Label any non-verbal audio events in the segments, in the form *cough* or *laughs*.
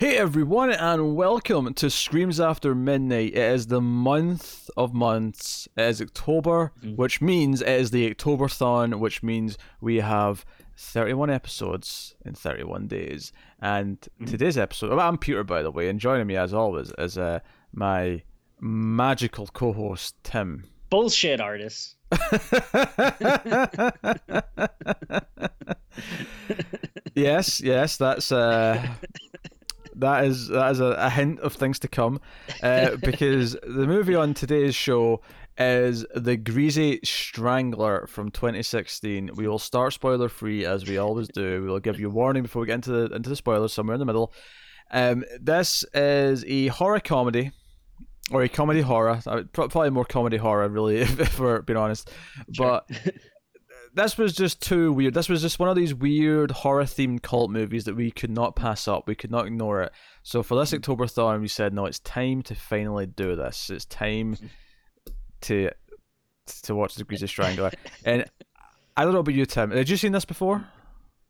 Hey everyone, and welcome to Screams After Midnight. It is the month of months. It is October, Mm. which means it is the Octoberthon, which means we have 31 episodes in 31 days. And Mm. today's episode, well, I'm Peter, by the way, and joining me as always is uh, my magical co host, Tim. Bullshit artist. *laughs* *laughs* yes, yes, that's uh, that is that is a, a hint of things to come, uh, *laughs* because the movie on today's show is the Greasy Strangler from 2016. We will start spoiler free as we always do. We will give you a warning before we get into the into the spoilers somewhere in the middle. Um, this is a horror comedy. Or a comedy horror, Uh, probably more comedy horror, really, *laughs* if, if we're being honest. But *laughs* this was just too weird. This was just one of these weird horror themed cult movies that we could not pass up. We could not ignore it. So for this hmm. Octoberthon, we said, no, it's time to finally do this. It's time to to watch the Greasy Strangler. *laughs* and I don't know about you, Tim. Had you seen this before?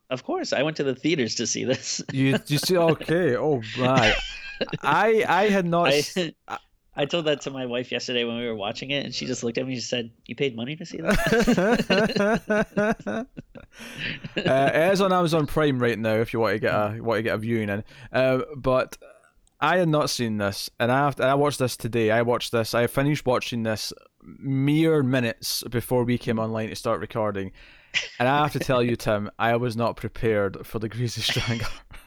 Of course, I went to the theaters to see this. You you see? Okay. Oh my. *laughs* I I had not. I, I told that to my wife yesterday when we were watching it, and she just looked at me and she said, "You paid money to see that." *laughs* uh, it is on Amazon Prime right now if you want to get a want to get a viewing in. Uh, but I had not seen this, and I have to, I watched this today. I watched this. I finished watching this mere minutes before we came online to start recording, and I have to tell you, Tim, *laughs* I was not prepared for the Greasy Strangler. *laughs*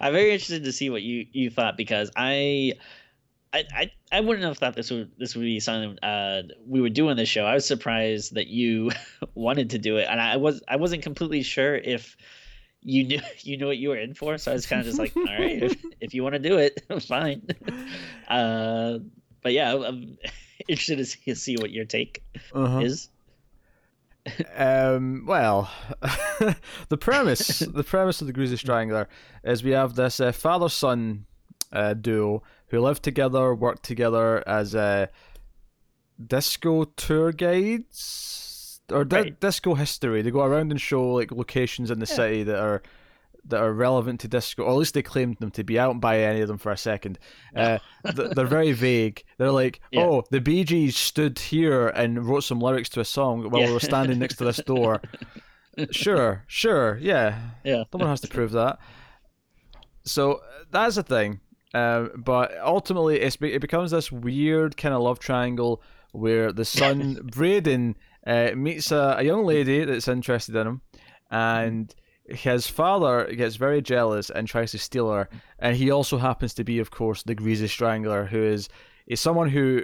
I'm very interested to see what you you thought because I. I, I, I wouldn't have thought this would this would be something uh, we would do on this show. I was surprised that you *laughs* wanted to do it, and I was I wasn't completely sure if you knew *laughs* you knew what you were in for. So I was kind of just like, all right, if, if you want to do it, *laughs* fine. Uh, but yeah, I'm- interested to see, see what your take Uh-huh. is. Um, well, the premise, the premise of the Greasy Strangler is we have this uh, father-son uh, duo who live together, work together as uh, disco tour guides or di- Right. disco history. They go around and show like locations in the Yeah. city that are that are relevant to disco, or at least they claimed them to be. I don't buy any of them for a second. Uh, th- they're very *laughs* vague. They're like, Yeah. oh, the Bee Gees stood here and wrote some lyrics to a song while we were standing next to this door. *laughs* sure, sure, yeah. Yeah. No one has to prove that. So that's the thing. Um, but ultimately, it's it becomes this weird kind of love triangle where the son, *laughs* Braden, uh, meets a, a young lady that's interested in him, and his father gets very jealous and tries to steal her. And he also happens to be, of course, the Greasy Strangler, who is, is someone who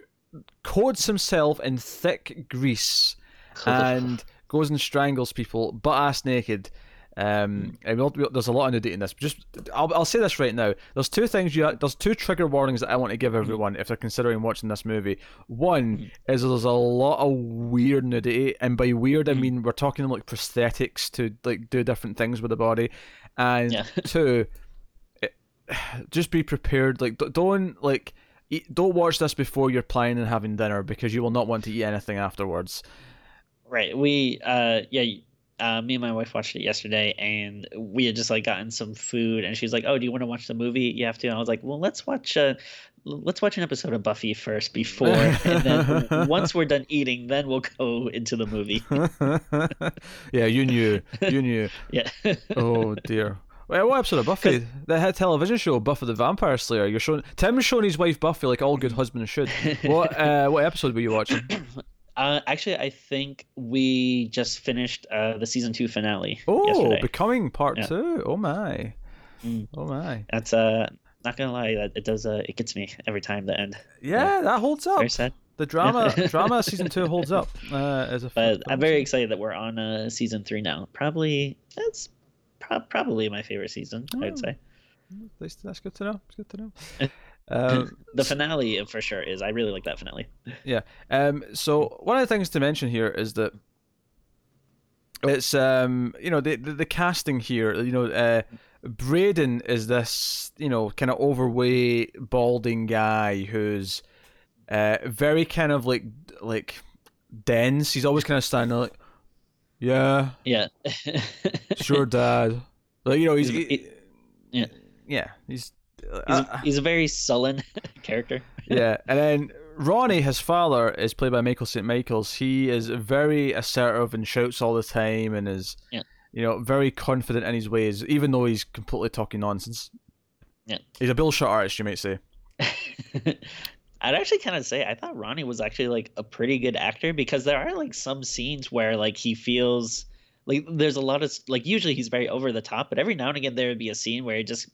coats himself in thick grease *laughs* and goes and strangles people butt ass naked. Um, and we'll, we'll- there's a lot of nudity in this. Just, I'll, I'll say this right now. There's two things you. There's two trigger warnings that I want to give everyone if they're considering watching this movie. One is there's a lot of weird nudity, and by weird I mean we're talking like prosthetics to like do different things with the body, and Yeah. *laughs* two, it, *sighs* just be prepared. Like don't like. Eat, don't watch this before you're planning and having dinner because you will not want to eat anything afterwards. Right. We uh yeah, uh me and my wife watched it yesterday and we had just like gotten some food and she's like, "Oh, do you want to watch the movie?" You have to. And I was like, "Well, let's watch uh l- let's watch an episode of Buffy first before and then *laughs* once we're done eating, then we'll go into the movie." *laughs* yeah, you knew. You knew. *laughs* yeah. Oh dear. Wait, what episode of Buffy? The hit television show Buffy the Vampire Slayer. You're showing Tim's showing his wife Buffy like all good husbands should. What uh, what episode were you watching? *clears throat* Uh actually, I think we just finished uh the season 2 finale Oh, yesterday. becoming part Yeah. two. Oh my. Mm. Oh my. That's uh not going to lie, that it does uh it gets me every time the end. Yeah, that holds up. Very sad. The drama *laughs* drama season two holds up. Uh, as a But I'm very excited that we're on uh, season three now. Probably that's pro- probably my favorite season. I would Oh. say That's, that's good to know. It's good to know. *laughs* Um, the finale uh, for sure is. I really like that finale. Yeah. Um. So one of the things to mention here is that it's um you know the the, the casting here you know uh Braden is this you know kind of overweight balding guy who's uh very kind of like like dense. He's always kind of standing like yeah Yeah. sure dad *laughs* like you know he's He's- he- yeah. yeah, he's he's, uh, he's a very sullen *laughs* character. yeah, *laughs* and then Ronnie, his father, is played by Michael St. Michaels. He is very assertive and shouts all the time, and is yeah. you know very confident in his ways, even though he's completely talking nonsense. Yeah, he's a Bill shot artist, you might say. *laughs* I'd actually kind of say I thought Ronnie was actually like a pretty good actor because there are like some scenes where like he feels like there's a lot of like usually he's very over the top, but every now and again there would be a scene where he just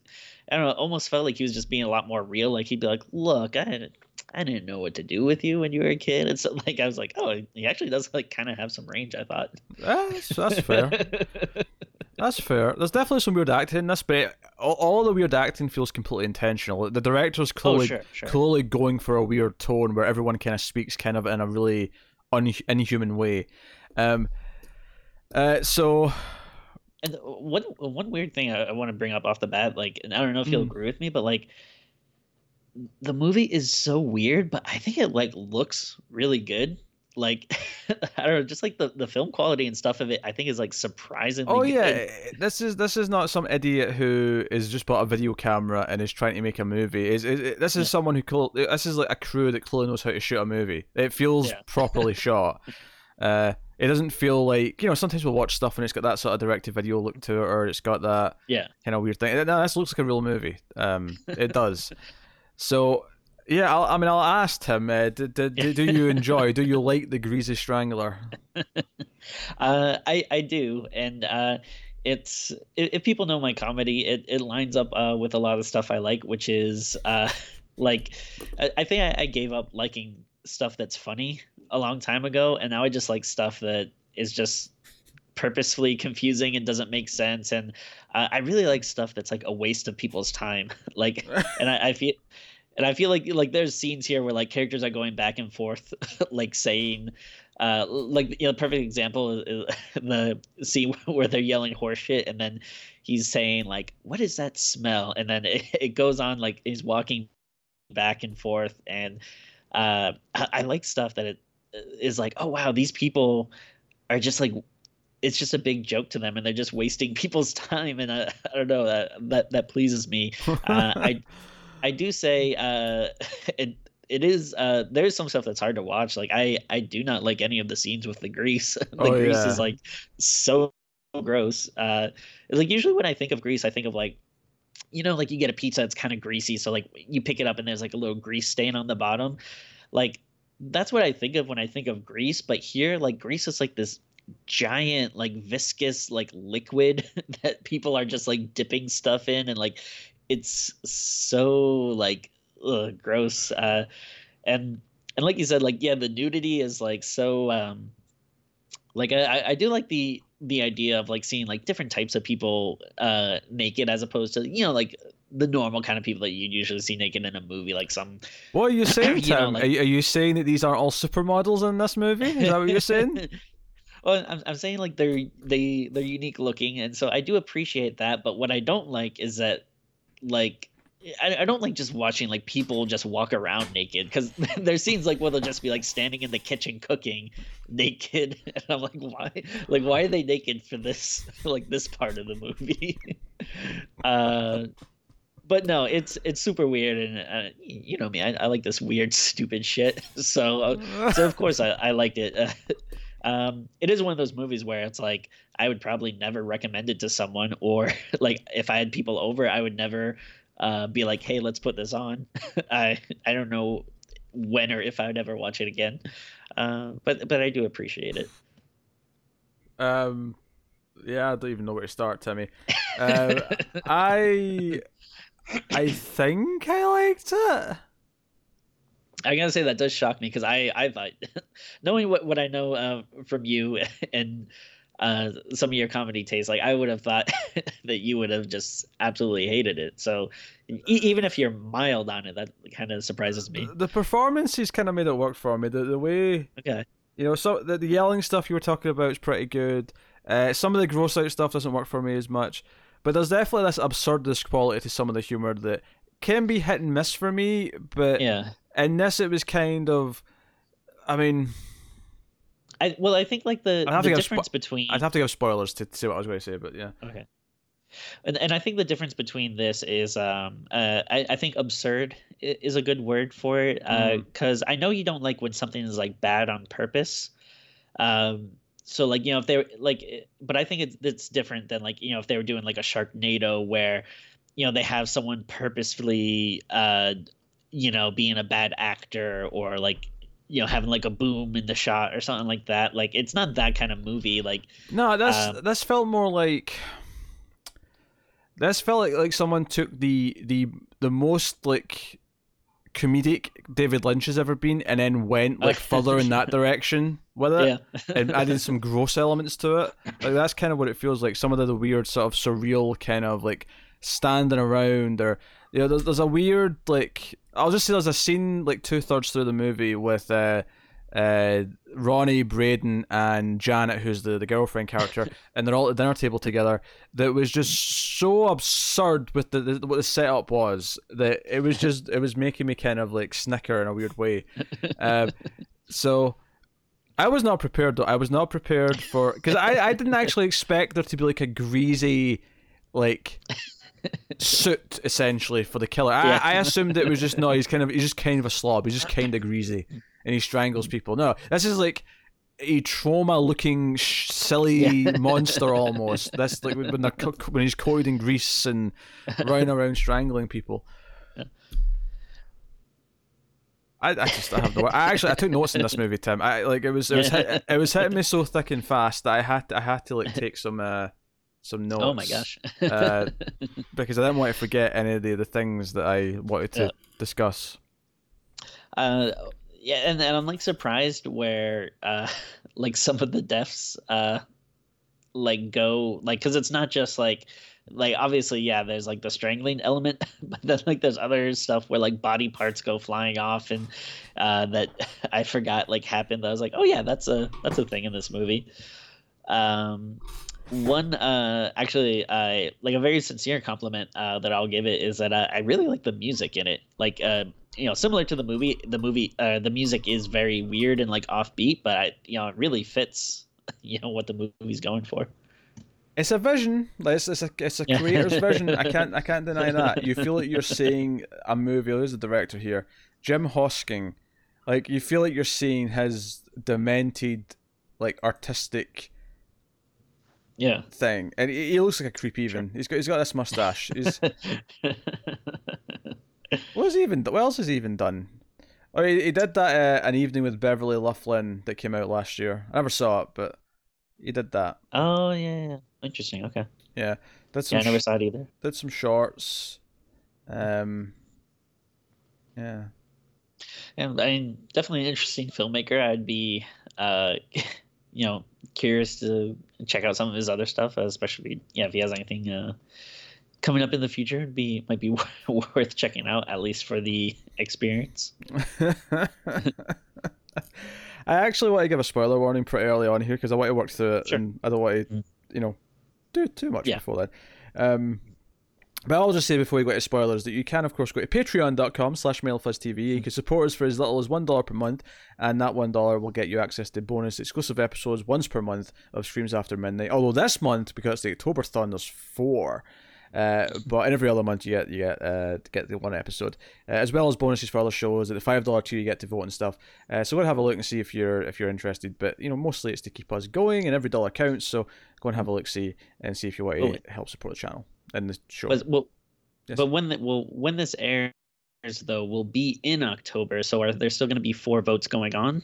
I don't know, almost felt like he was just being a lot more real. Like he'd be like, "Look, I didn't, I didn't know what to do with you when you were a kid," and so *laughs* like I was like, "Oh, he actually does like kind of have some range." I thought. That's, that's *laughs* fair. that's fair. There's definitely some weird acting in this, but all, all the weird acting feels completely intentional. The director's oh, clearly, oh, sure, sure. clearly going for a weird tone where everyone kind of speaks kind of in a really un- inhuman way. Um, uh, so and one one weird thing I, I want to bring up off the bat, like, and I don't know if you'll mm. agree with me, but like, the movie is so weird, but I think it like looks really good. Like, *laughs* I don't know, just like the, the film quality and stuff of it, I think is like surprisingly. Oh good. yeah, this is this is not some idiot who is just bought a video camera and is trying to make a movie. Is this is yeah. someone who this is like a crew that clearly knows how to shoot a movie. It feels yeah. properly *laughs* shot. Uh, it doesn't feel like you know. Sometimes we'll watch stuff and it's got that sort of directed video look to it, or it's got that yeah kind of weird thing. No, this looks like a real movie. Um, it does. *laughs* so yeah, I'll, i mean, I'll ask him. Uh, do, do, do, you *laughs* enjoy? do you like the Greasy Strangler? *laughs* uh, I I do, and uh, it's if people know my comedy, it, it lines up uh, with a lot of stuff I like, which is uh, like I, I think I, I gave up liking stuff that's funny a long time ago, and now I just like stuff that is just purposefully confusing and doesn't make sense. And uh, I really like stuff that's like a waste of people's time. *laughs* like, *laughs* and I, I feel. And I feel like like there's scenes here where like characters are going back and forth, *laughs* like saying, uh, like you know, perfect example is the scene where they're yelling horseshit, and then he's saying like, "What is that smell?" And then it, it goes on like he's walking back and forth, and uh, I, I like stuff that it is like, oh wow, these people are just like it's just a big joke to them and they're just wasting *laughs* people's time and I, I don't know that that that pleases me. Uh, I *laughs* I do say uh, *laughs* it it is uh, there's some stuff that's hard to watch like I I do not like any of the scenes with the grease. The oh, grease yeah. is like so gross. Uh like usually when I think of grease I think of like you know like you get a pizza that's kind of greasy so like you pick it up and there's like a little grease stain on the bottom. Like that's what I think of when I think of grease. But here, like grease is like this giant, like viscous, like liquid *laughs* that people are just like dipping stuff in, and like it's so like ugh, gross. Uh, and and like you said, like yeah, the nudity is like so. Um, like I I do like the the idea of like seeing like different types of people uh naked as opposed to you know like the normal kind of people that you usually see naked in a movie, like some. What are you *clears throat* saying, Tim? know, like... are, you, are you saying that these aren't all supermodels in this movie? Is that what you're saying? *laughs* well, I'm, I'm saying like they're they they're unique looking, and so I do appreciate that. But what I don't like is that like I, I don't like just watching like people just walk around naked because *laughs* there's scenes like where they'll just be like standing in the kitchen cooking naked *laughs* and i'm like why like why are they naked for this *laughs* like this part of the movie uh but no, it's it's super weird, and uh, you know me, I, I, like this weird, stupid shit. So uh, so of course I, I liked it. um, it is one of those movies where it's like I would probably never recommend it to someone, or like if I had people over, I would never uh, be like, hey, let's put this on. *laughs* I I don't know when or if I would ever watch it again, uh, but but I do appreciate it. Um, yeah, I don't even know where to start, Timmy. Uh, *laughs* I I think I liked it. I gotta say that does shock me because I I thought *laughs* knowing what what I know uh, from you and uh, some of your comedy tastes, like I would have thought *laughs* that you would have just absolutely hated it. So e- even if you're mild on it, that kind of surprises me. The performances kind of made it work for me. The the way okay, you know, so the, the yelling stuff you were talking about is pretty good. Uh, some of the gross out stuff doesn't work for me as much. But there's definitely this absurdist quality to some of the humor that can be hit and miss for me. But yeah, in this it was kind of, I mean, I well I think like the, the difference spo- between I'd have to give spoilers to, to see what I was going to say, but yeah. Okay. and, and I think the difference between this is um uh I, I think absurd is a good word for it uh because I know you don't like when something is like bad on purpose um so like you know if they're like but I think it's it's different than like you know if they were doing like a Sharknado where you know they have someone purposefully uh you know being a bad actor or like you know having like a boom in the shot or something like that like it's not that kind of movie like No, that's Um, this felt more like this felt like like someone took the the the most like comedic David Lynch has ever been and then went *laughs* like further in that direction with it yeah and added some gross elements to it. Like that's kind of what it feels like. Some of the, the weird sort of surreal kind of like standing around or you know, there's, there's a weird like I'll just say there's a scene like two thirds through the movie with uh uh Ronnie, Braden, and Janet, who's the, the girlfriend character, *laughs* and they're all at the dinner table together. That was just so absurd with the, the what the setup was that it was just it was making me kind of like snicker in a weird way. Um, *laughs* so I was not prepared though. I was not prepared for because I, I didn't actually expect there to be like a greasy like suit essentially for the killer. I, Yeah. I assumed it was just no. He's kind of he's just kind of a slob. He's just kind of greasy and he strangles people. No, this is like a trauma-looking sh- silly *laughs* monster almost. That's like when they're co- when he's coated in grease and running around strangling people. I, I just I have no. I actually I took notes in this movie, Tim. I like it was it was hit, it was hitting me so thick and fast that I had to, I had to like take some uh some notes. oh my gosh uh, *laughs* because I didn't want to forget any of the, the things that I wanted to Yeah. discuss. uh yeah and, and i'm like surprised where uh *laughs* like some of the deaths uh like go like because it's not just like like obviously yeah there's like the strangling element *laughs* but then like there's other stuff where like body parts go flying off and uh that i forgot like happened i was like oh yeah that's a that's a thing in this movie um one uh actually uh like a very sincere compliment uh that i'll give it is that uh, i really like the music in it like uh you know similar to the movie the movie uh the music is very weird and like offbeat but i you know it really fits *laughs* you know what the movie's going for It's a vision. Like, It's, it's a it's a creator's vision. I can't I can't deny that. You feel like you're *laughs* seeing a movie. Who's the director here? Jim Hosking. Like you feel like you're seeing his demented, like artistic yeah thing, and he, he looks like a creep. Even he's got he's got this mustache. He's *laughs* what he even? What else has he even done? Oh, he, he did that uh, an evening with Beverly Luff Linn that came out last year. I never saw it, but he did that. oh yeah, yeah interesting okay Yeah, that's yeah i never sh- saw it either did some shorts. Um, yeah, Yeah, I mean, definitely an interesting filmmaker. I'd be, uh, *laughs* you know, curious to check out some of his other stuff, especially yeah, if he has anything uh, coming up in the future. It'd be might be *laughs* worth checking out at least for the experience. *laughs* I actually want to give a spoiler warning pretty early on here because I want to work through it Sure. and I don't want to, Mm. you know, do too much Yeah. before then. Um, but I'll just say before we go to spoilers that you can, of course, go to patreon.com slash mailfuzztv. You can support us for as little as $1 per month, and that $1 will get you access to bonus exclusive episodes once per month of Screams After Midnight. Although this month, because it's the October Octoberthon, there's four. Uh, but in every other month you get you get uh, get the one episode, uh, as well as bonuses for other shows. At the five dollar tier, you get to vote and stuff. Uh, so go and have a look and see if you're if you're interested. But you know, mostly it's to keep us going, and every dollar counts. So go and have a look, see, and see if you want to help support the channel and the show. But well, Yes. but when the, well when this airs though will be in October. So are there still going to be four votes going on?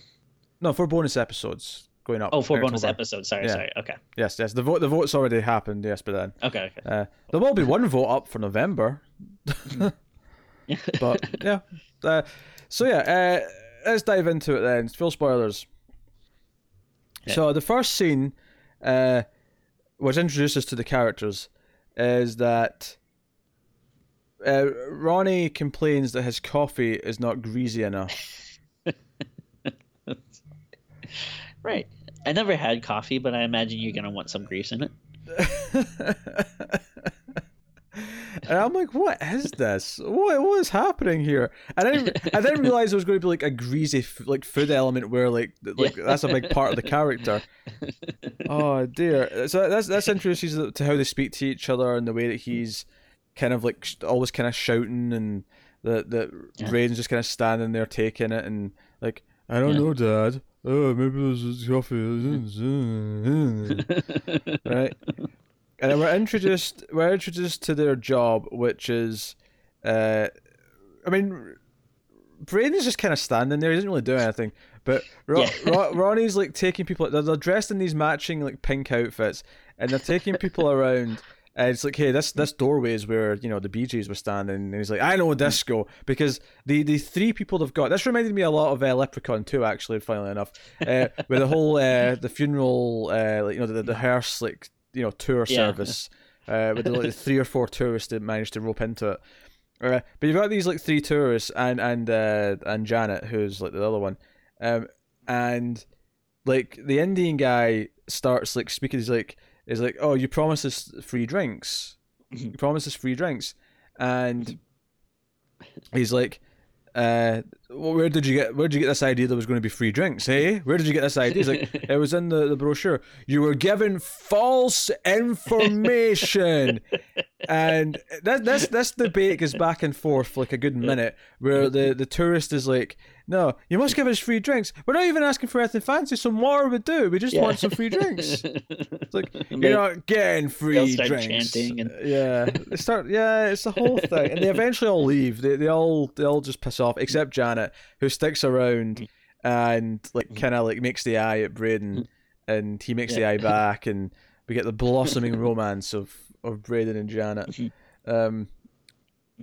No, four bonus episodes going up. Oh, four bonus October. episodes. Sorry, Yeah. sorry. Okay, Yes, yes. The vote the vote's already happened. Yes, but then okay, okay. uh, there will be one vote up for November. *laughs* but yeah. Uh, so yeah, uh, let's dive into it then. Full spoilers. Yeah. So the first scene, uh, which introduces us to the characters, is that uh, Ronnie complains that his coffee is not greasy enough. *laughs* right. I never had coffee, but I imagine you're going to want some grease in it. *laughs* and I'm like, what is this? What what is happening here? And I didn't, I didn't *laughs* realize there was going to be like a greasy like food element where like like yeah. that's a big part of the character. *laughs* oh dear. So that's that's interesting to how they speak to each other and the way that he's kind of like always kind of shouting and the the yeah. Braden's just kind of standing there taking it and like I don't yeah. know, Dad. Oh, maybe there's coffee. *laughs* right and then we're introduced we're introduced to their job, which is, uh, I mean, Braden is just kind of standing there. He doesn't really do anything. But yeah. Ro- Ronnie's like taking people. They're, they're dressed in these matching like pink outfits, and they're taking people around. And it's like, hey, this this doorway is where you know the Gees were standing, and he's like, I know disco because the the three people they've got. This reminded me a lot of uh, Leprechaun 2, actually. Funnily enough, uh, with the whole uh, the funeral, uh, like, you know, the, the hearse like you know tour yeah. service uh, with like, *laughs* three or four tourists that managed to rope into it. Uh, but you've got these like three tourists and and uh, and Janet, who's like the other one, um, and like the Indian guy starts like speaking. He's like, "Is like, oh, you promised us free drinks. You promised us free drinks," and *laughs* he's like, uh, well, where did you get where did you get this idea there was going to be free drinks? Hey, where did you get this idea? It's like *laughs* it was in the, the brochure. You were given false information, and this this this debate goes back and forth for like a good minute, where the the tourist is like, "No, you must give us free drinks. We're not even asking for anything fancy. Some more would do. We just yeah. want some free drinks." *laughs* It's like you're not getting free drinks. And... Yeah, they start. Yeah, it's the whole thing, and they eventually all leave. They they all they all just piss off, except Janet, who sticks around and like mm. kind of like makes the eye at Braden, mm. and he makes yeah. the eye back, and we get the blossoming romance of of Braden and Janet. Mm-hmm. Um,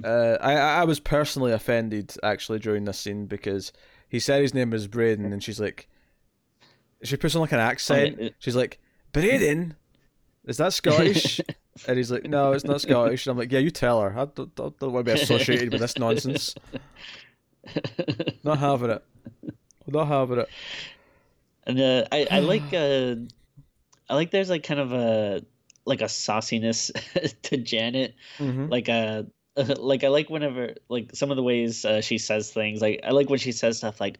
uh, I I was personally offended actually during this scene because he said his name was Braden, and she's like, she puts on like an accent. She's like, Braden, is that Scottish? *laughs* and he's like, no, it's not Scottish. And I'm like, yeah, you tell her. I don't, don't, don't want to be associated with this nonsense. *laughs* *laughs* not having it. Not having it. And uh, I I *sighs* like uh, I like there's like kind of a like a sauciness *laughs* to Janet, mm-hmm. like a uh, *laughs* like I like whenever like some of the ways uh, she says things. Like I like when she says stuff like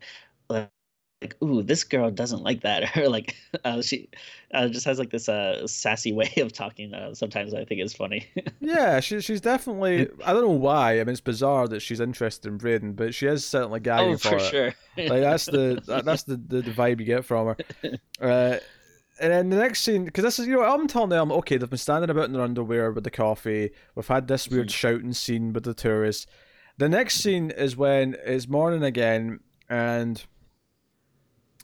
like ooh this girl doesn't like that *laughs* or like uh, she uh, just has like this uh, sassy *laughs* way of talking uh, sometimes i think is funny *laughs* yeah she, she's definitely i don't know why i mean it's bizarre that she's interested in braden but she is certainly gagging oh, for, for it. sure like that's the that's the, the, the vibe you get from her uh, and then the next scene, because this is, you know, I'm telling them, okay, they've been standing about in their underwear with the coffee. We've had this weird mm-hmm. shouting scene with the tourists. The next scene is when it's morning again, and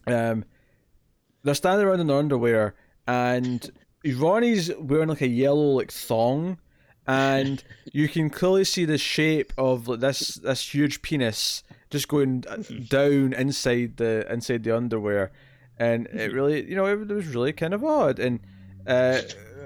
um, they're standing around in their underwear, and Ronnie's wearing like a yellow like thong, and *laughs* you can clearly see the shape of like, this this huge penis just going down inside the inside the underwear, and it really you know it, was really kind of odd. And uh,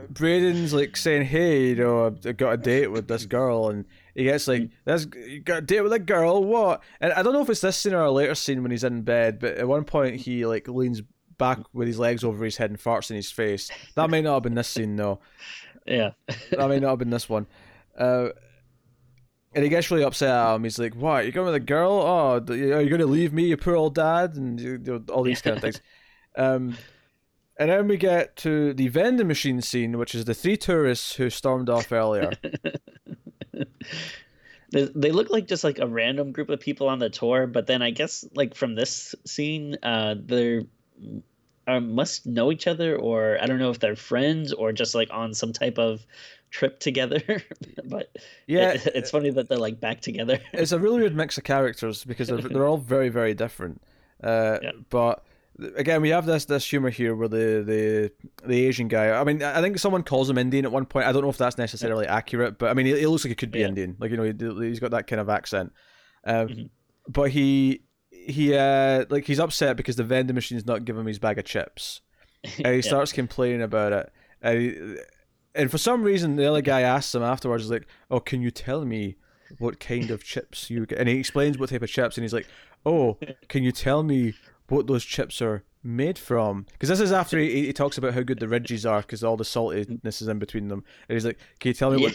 Braden's like saying, "Hey, you know, I got a date with this girl," and he gets like, "That's you got a date with a girl, what?" And I don't know if it's this scene or a later scene when he's in bed, but at one point he like leans back with his legs over his head and farts in his face. That may not have been this scene though. *laughs* Yeah, that may not have been this one. Uh, and he gets really upset at him. He's like, "What? You're going with a girl? Oh, are you going to leave me, you poor old dad?" And you know, all these kind of things. *laughs* Um, and then we get to the vending machine scene, which is the three tourists who stormed off earlier. *laughs* *laughs* they, they look like just like a random group of people on the tour, but then I guess like from this scene, uh, they're uh, must know each other, or I don't know if they're friends or just like on some type of trip together. *laughs* but yeah, it, *laughs* it's funny that they're like back together. it's a really weird mix of characters because they're, they're all very very different. Uh, yeah. But again, we have this this humor here where the the the Asian guy. I mean, I think someone calls him Indian at one point. I don't know if that's necessarily yeah. accurate, but I mean, he, he, looks like he could be yeah. Indian. Like you know, he, has got that kind of accent. Um, mm-hmm. But he he uh like he's upset because the vending machine's not giving him his bag of chips, *laughs* and he yeah. starts complaining about it. And, he, and for some reason, the other guy asks him afterwards, like, "Oh, can you tell me?" What kind of chips you get? And he explains what type of chips, and he's like, "Oh, *laughs* can you tell me what those chips are made from? Because this is after he, he talks about how good the ridges are because all the saltiness is in between them. And he's like, "Can you tell me what?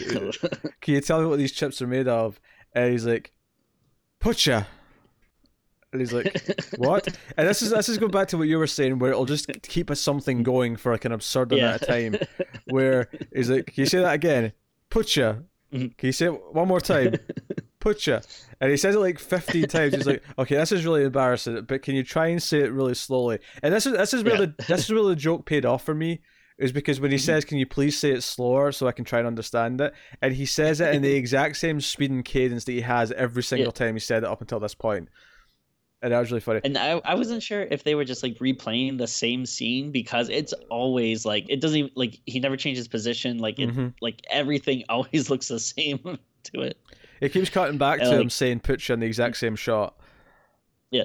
Can you tell me what these chips are made of?" And he's like, "Pucha." And he's like, "What?" And this is this is going back to what you were saying, where it'll just keep us something going for like an absurd amount of time. Where he's like, "Can you say that again?" Pucha. Mhm. Can you say it one more time? Pucha. And he says it like 15 times. He's like, *laughs* okay, this is really embarrassing, but can you try and say it really slowly? And this is this is where Yeah. the this is where the joke paid off for me. Is because when he Mhm. says, "Can you please say it slower so I can try and understand it?" and he says it in the *laughs* exact same speed and cadence that he has every single time he said it up until this point, and that was really funny. And I, I wasn't sure if they were just like replaying the same scene because it's always like it doesn't even like he never changes position like it Mhm. like everything *laughs* always looks the same to it. It keeps cutting back And, to like- him saying "Pucha" in the exact same shot. Yeah.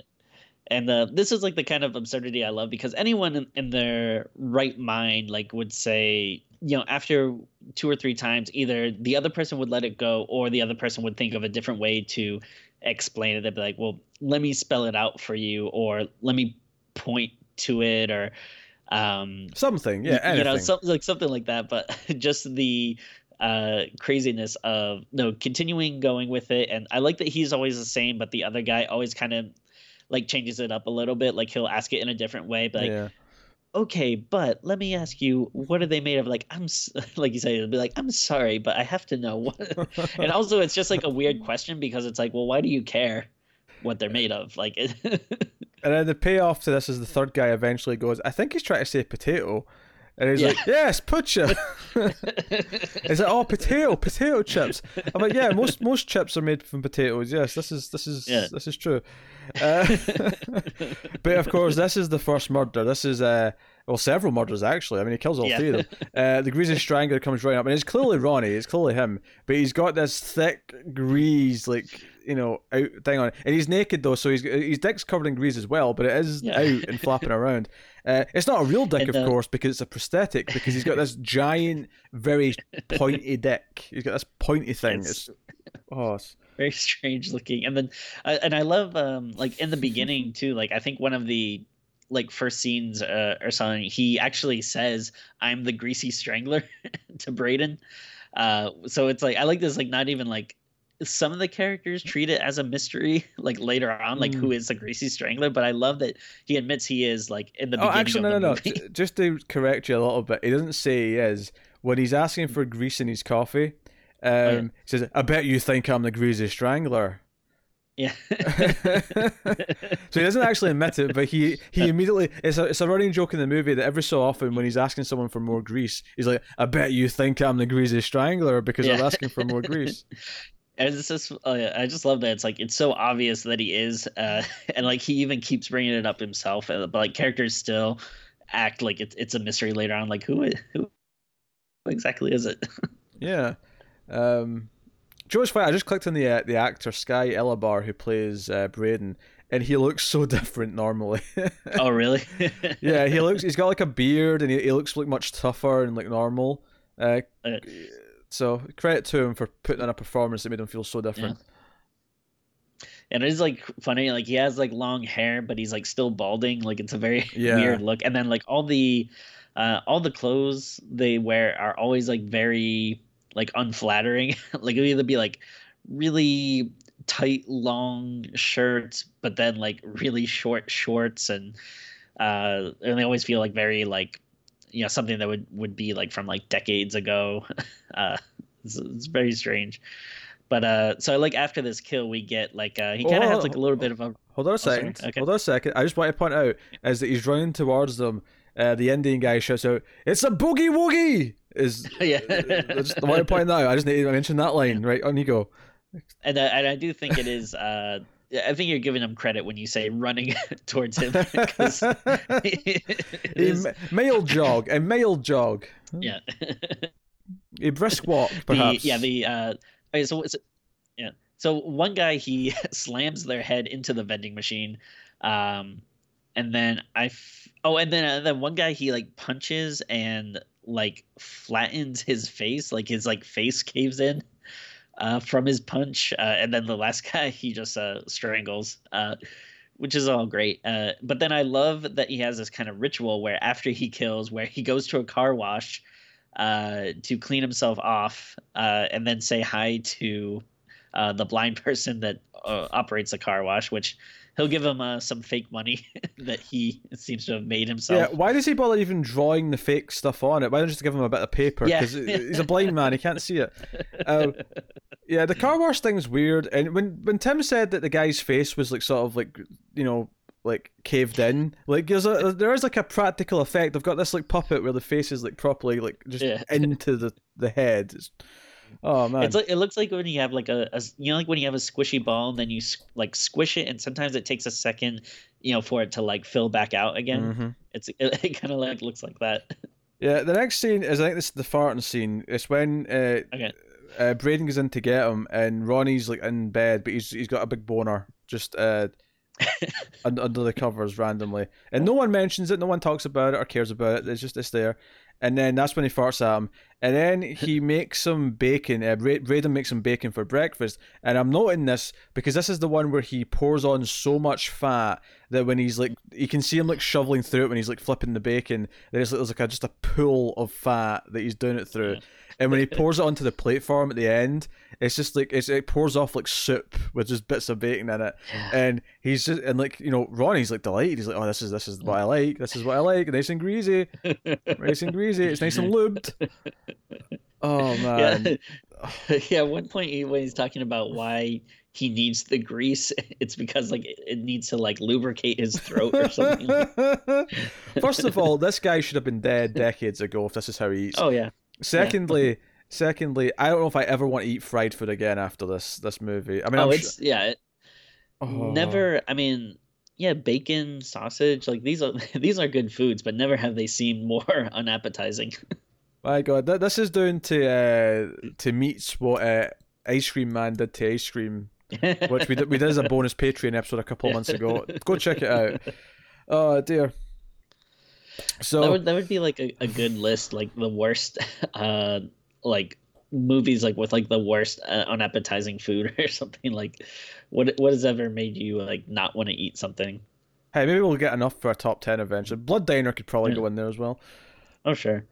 And uh, this is like the kind of absurdity I love because anyone in, in their right mind like would say, you know, after two or three times, either the other person would let it go or the other person would think of a different way to explain it. They'd be like, well, let me spell it out for you or let me point to it or um Something, yeah, anything. you know something like something like that but *laughs* just the uh craziness of no continuing going with it and i like that he's always the same but the other guy always kind of like changes it up a little bit like he'll ask it in a different way but like yeah. okay but let me ask you what are they made of like i'm *laughs* like you said it'll be like i'm sorry but i have to know what *laughs* and also it's just like a weird question because it's like well why do you care what they're made of like *laughs* And then the payoff to this is the third guy eventually goes, I think he's trying to say potato. And he's Yeah. like, Yes, pucha. *laughs* He's like, Oh, potato, potato chips. I'm like, Yeah, most most chips are made from potatoes. Yes, this is this is Yeah. this is true. Uh, *laughs* but of course, this is the first murder. This is uh well, several murders actually. I mean, he kills all Yeah. three of them. *laughs* Uh, the greasy strangler comes right up, and it's clearly Ronnie. It's clearly him, but he's got this thick grease, like you know, out thing on, and he's naked though, so he's his dick's covered in grease as well, but it is Yeah. out and flapping around. Uh, it's not a real dick, And, of uh, course, because it's a prosthetic. Because he's got this *laughs* giant, very pointy dick. He's got this pointy thing. It's- It's, oh, it's, *laughs* very strange looking and then uh, and i love um like in the *laughs* beginning too like i think one of the like first scenes uh, or something he actually says i'm the greasy strangler to braden uh so it's like i like this like not even like some of the characters treat it as a mystery *laughs* like later on like Mm. who is the greasy strangler but i love that he admits he is like in the oh, beginning actually, of no, the no, no. movie. J- Just to correct you a little bit, he doesn't say he is. When he's asking for grease in his coffee, um, Oh, yeah. he says, "I bet you think I'm the greasy strangler." yeah *laughs* *laughs* so he doesn't actually admit it, but he he immediately it's a it's a running joke in the movie that every so often when he's asking someone for more grease, he's like, "I bet you think I'm the greasy strangler because I'm asking for more grease." And it's just, yeah, I just love that. It's like it's so obvious that he is, uh, *laughs* and like he even keeps bringing it up himself. uh, But like characters still act like it's it's a mystery later on. Like who who exactly is it? *laughs* Yeah. Um, Joe's funny. I just clicked on the uh, the actor Sky Elobar who plays uh, Braden, and he looks so *laughs* different normally. oh really? yeah, he looks. He's got like a beard, and he, he looks like much tougher and like normal. Uh, Uh, so credit to him for putting in a performance that made him feel so different. and it's like funny. Like he has like long hair, but he's like still balding. Like it's a very Yeah. weird look. And then like all the uh, all the clothes they wear are always like very like unflattering. *laughs* like it'll either be like really tight long shirts, but then like really short shorts, and uh, and they always feel like very like you know something that would would be like from like decades ago. *laughs* uh, it's, it's very strange. But uh, so like after this kill, we get like uh, he kind of Oh, has like a little bit of a Hold on a sorry. second. Okay. Hold on a second. I just want to point out is that he's running towards them. Uh, the Indian guy shouts out, "It's a boogie woogie!" Is *laughs* yeah. I just want to point that out. I just need to mention that line. Right on you go. and I, and I do think it is. Uh, I think you're giving him credit when you say running *laughs* towards him. *laughs* *laughs* a male jog, a male jog, yeah. a brisk walk, the, perhaps. yeah. The uh. Okay, so, so yeah. So one guy he slams their head into the vending machine, um, and then I. F- oh, and then uh, then one guy he like punches and like flattens his face, like his like face caves in. Uh, from his punch, uh, and then the last *laughs* guy he just uh, strangles. Uh, which is all great. Uh, but then I love that he has this kind of ritual where after he kills, where he goes to a car wash uh, to clean himself off, and then say hi to the blind *laughs* person that operates the car wash, which he'll give him uh, some fake money *laughs* that he seems to have made himself. Yeah, why does he bother even drawing the fake stuff on it? Why don't you just give him a bit of paper? Yeah. Because he's a blind man, he can't see it. *laughs* Um, yeah, the car wash thing's weird. And when when Tim said that the guy's face was like sort of like you know like caved in, like there's a *laughs* there is like a practical effect. I've got this like puppet where the face is like properly like just Yeah. into the the head. It's, oh man, It's like it looks like when you have like a, a you know like when you have a squishy ball and then you like squish it and sometimes it takes a second you know for it to like fill back out again. Mhm. It's *laughs* it, it kind of like looks like that. Yeah, the next scene is I think this is the farting scene. It's when uh, Okay. uh, Braden goes in to get him, and Ronnie's like in bed, but he's he's got a big boner just uh, *laughs* un- under the covers randomly, and no one mentions it, no one talks about it or cares about it. It's just it's there, and then that's when he farts at him, and then *laughs* he makes some bacon. Uh, Bra- Braden makes some bacon for breakfast, and I'm noting this because this is the one where he pours on so much fat that when he's like, you can see him like shoveling through it when he's like flipping the bacon. There's, there's like a, just a pool of fat that he's doing it through. And when he *laughs* pours it onto the plate for him at the end, it's just like it's, it pours off like soup with just bits of bacon in it. And he's just and like you know Ronnie's like delighted. He's like, oh, this is this is what I like. This is what I like. Nice and greasy, nice and greasy. It's nice and lubed. *laughs* Oh man, yeah. *laughs* yeah, at one point he, when he's talking about why he needs the grease, *laughs* it's because like it, it needs to like lubricate his throat or something. First of all, this guy should have been dead decades ago if this is how he eats. oh yeah. Secondly, secondly, I don't know if I ever want to eat fried food again after this this movie. I mean, oh, I'm it's yeah. It, Oh. Never. I mean, yeah, bacon, sausage, like these are *laughs* these are good foods, but never have they seemed more *laughs* unappetizing. *laughs* My God, th- this is down to uh, to meets what uh, Ice Cream Man did to ice cream, which we did, we did as a bonus Patreon episode a couple months ago. Go check it out. Oh dear. So that would that would be like a, a good list, like the worst, uh, like movies like with like the worst uh, unappetizing food *laughs* or something. Like, what what has ever made you like not want to eat something? hey, maybe we'll get enough for a top ten eventually. Blood Diner could probably Yeah. go in there as well. Oh sure.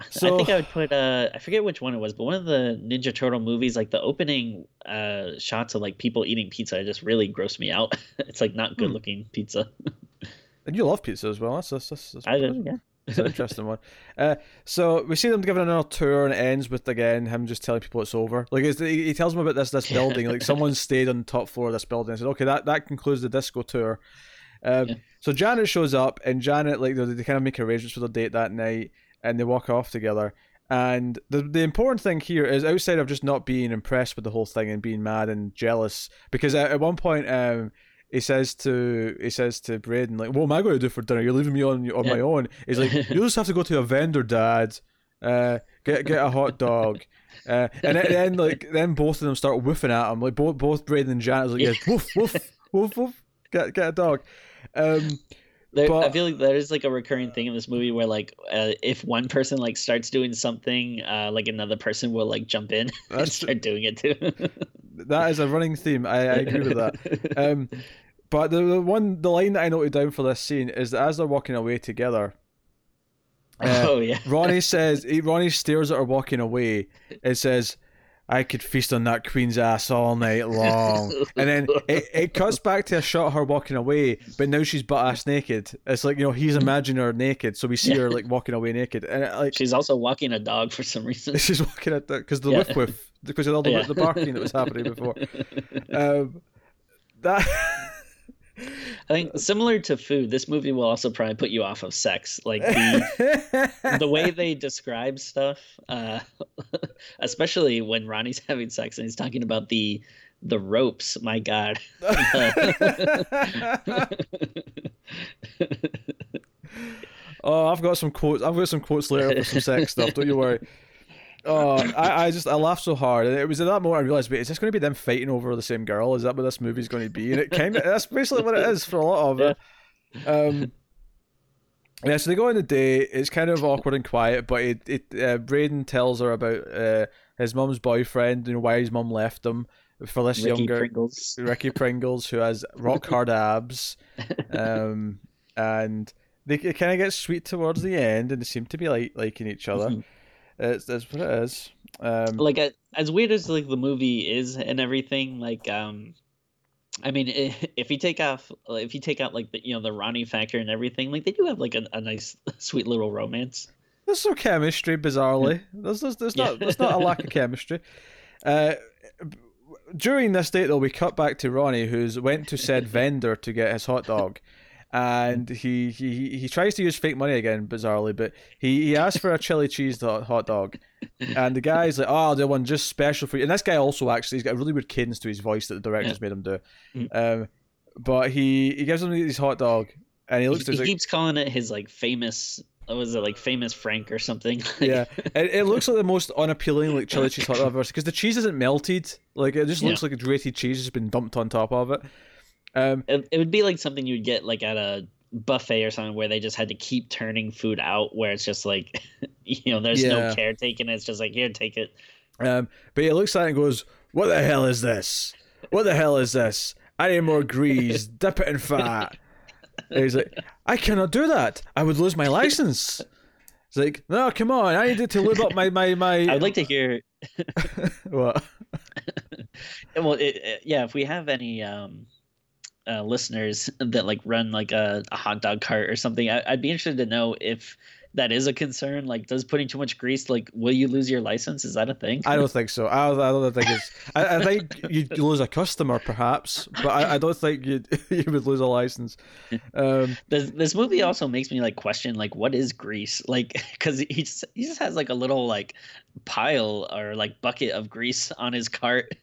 I think I would put uh I forget which one it was, but one of the Ninja Turtle movies, like the opening uh shots of like people eating pizza just really grossed me out. *laughs* it's like not Hmm. good looking pizza. *laughs* And you love pizza as well. That's that's, that's, that's I did, yeah. It's an interesting one. Uh, so we see them giving another tour, and it ends with again him just telling people it's over. Like it's, he tells them about this this *laughs* building. Like someone stayed on the top floor of this building. and said, "Okay, that that concludes the disco tour." Um, Yeah. So Janet shows up, and Janet like they, they kind of make arrangements for the date that night, and they walk off together. And the the important thing here is outside of just not being impressed with the whole thing and being mad and jealous, because at, at one point um, he says to he says to Braden like, "What am I going to do for dinner? You're leaving me on on my own." He's like, you'll just have to go to a vendor, Dad. Uh, get get a hot dog." Uh, and then, then like then both of them start woofing at him like both both Braden and Janet like, Yeah. yeah, woof woof woof woof get get a dog. Um, There, I feel like there is like a recurring thing in this movie where like uh, if one person like starts doing something, uh, like another person will like jump in *laughs* and start doing it too. *laughs* that is a running theme. I, I agree with that. *laughs* Um, but the, the one the line that I noted down for this scene is that as they're walking away together, uh, oh yeah. Ronnie says he, Ronnie stares at her walking away. It says, "I could feast on that queen's ass all night long." And then it, it cuts back to a shot of her walking away, but now she's butt ass naked. It's like you know he's imagining her naked, so we see her like walking away naked, and it, like She's also walking a dog for some reason. *laughs* she's walking at the because the Yeah. whiff whiff because of all the, Yeah. the barking that was happening before. *laughs* Um, that *laughs* I think similar to food, this movie will also probably put you off of sex. Like the the way *laughs* they describe stuff, uh, *laughs* especially when Ronnie's having sex and he's talking about the the ropes. My God. *laughs* oh, I've got some quotes. I've got some quotes later for some sex stuff. Don't you worry. Oh, I, I just I laughed so hard, and it was at that moment I realized, wait, is this going to be them fighting over the same girl? Is that what this movie's going to be? And it kind of that's basically what it is for a lot of it. Um, yeah, so they go on a date. It's kind of awkward and quiet, but it, it uh, Braden tells her about uh, his mum's boyfriend, know, why his mum left him, for this Ricky younger Pringles. Ricky Pringles, who has rock hard abs, um, *laughs* and they kind of get sweet towards the end, and they seem to be like liking each other. It's that's what it is. Um, like as weird as like the movie is and everything like um i mean if you take off if you take out like the you know the ronnie factor and everything like they do have like a, a nice *laughs* sweet little romance There's some chemistry, bizarrely. There's, there's, there's not Yeah. there's not a lack of chemistry. *laughs* Uh, during this date, though, we cut back to Ronnie, who's went to said vendor to get his hot dog, and he he, he tries to use fake money again, bizarrely, but he, he asks for a chili cheese hot dog, and the guy's like, "Oh, the one just special for you." And this guy also actually he's got a really weird cadence to his voice that the directors made him do. Mm. Um, but he he gives him his hot dog, and he he, looks at he like, keeps calling it his like famous was it like famous frank or something *laughs* yeah, it, it looks like the most unappealing like chili cheese hot dog ever because the cheese isn't melted. Like it just looks like a grated cheese has been dumped on top of it. Um, it, it would be like something you'd get like at a buffet or something where they just had to keep turning food out where it's just like *laughs* you know there's Yeah. no care taken it's just like here take it um, but he looks at it and goes, "What the hell is this? What the hell is this? I need more grease. *laughs* Dip it in fat." And he's like, "I cannot do that. I would lose my license." It's like, "No, come on. I needed to lube up my my my." *laughs* i would like to hear what? well it, it- yeah if we have any um uh, listeners that like run like a, a hot dog cart or something I, i'd be interested to know if that is a concern like does putting too much grease like will you lose your license is that a thing I don't think so. I, I don't think it's. I, I think you'd *laughs* lose a customer, perhaps, but I, I don't think you *laughs* you would lose a license. Um, this, this movie also makes me like question like what is grease like *laughs* because he just he just has like a little like pile or like bucket of grease on his cart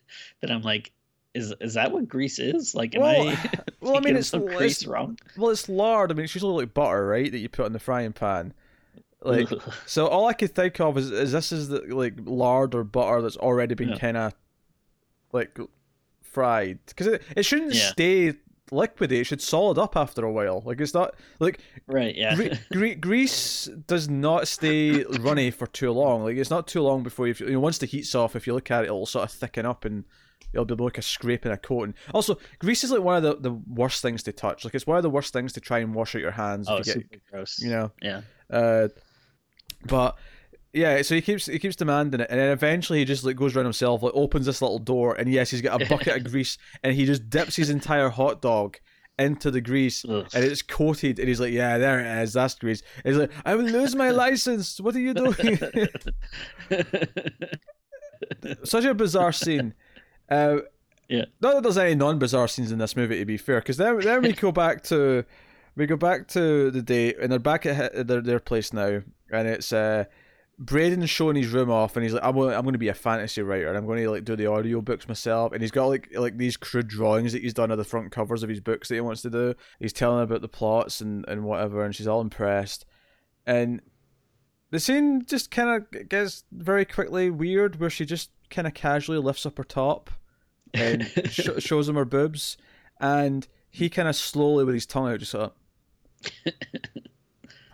that i'm like is is that what grease is like am Well, i *laughs* *laughs* well, I mean, it's, some it's grease wrong well, it's lard. I mean, it's usually like butter, right? That you put in the frying pan. Like, *laughs* so all I could think of is, is this is the like lard or butter that's already been Yeah. kind of like fried because it, it shouldn't Yeah. stay liquidy. It should solid up after a while. Like it's not like right yeah Gre- gre- grease does not stay runny for too long. Like it's not too long before you, you know once the heat's off. If you look at it, it'll sort of thicken up and it'll be like a scrape and a coating. Also, grease is like one of the, the worst things to touch. Like it's one of the worst things to try and wash out your hands. oh you get, super gross you know, yeah uh, but yeah, so he keeps he keeps demanding it, and then eventually he just like goes around himself, like opens this little door, and yes, he's got a bucket of *laughs* grease, and he just dips his entire hot dog into the grease, Ugh. and it's coated, and he's like, "Yeah, there it is, that's grease." And he's like, "I will lose my *laughs* license. What are you doing?" *laughs* Such a bizarre scene. Uh, Yeah. Not that there's any non-bizarre scenes in this movie, to be fair, because then then we *laughs* go back to we go back to the date, and they're back at their their place now, and it's uh, Braden's showing his room off, and he's like, "I'm going, I'm going to be a fantasy writer, and I'm going to like do the audio books myself." And he's got like like these crude drawings that he's done of the front covers of his books that he wants to do. He's telling about the plots and and whatever, and she's all impressed, and the scene just kind of gets very quickly weird, where she just kind of casually lifts up her top and *laughs* sh- shows him her boobs, and he kind of slowly with his tongue out just sort of *laughs*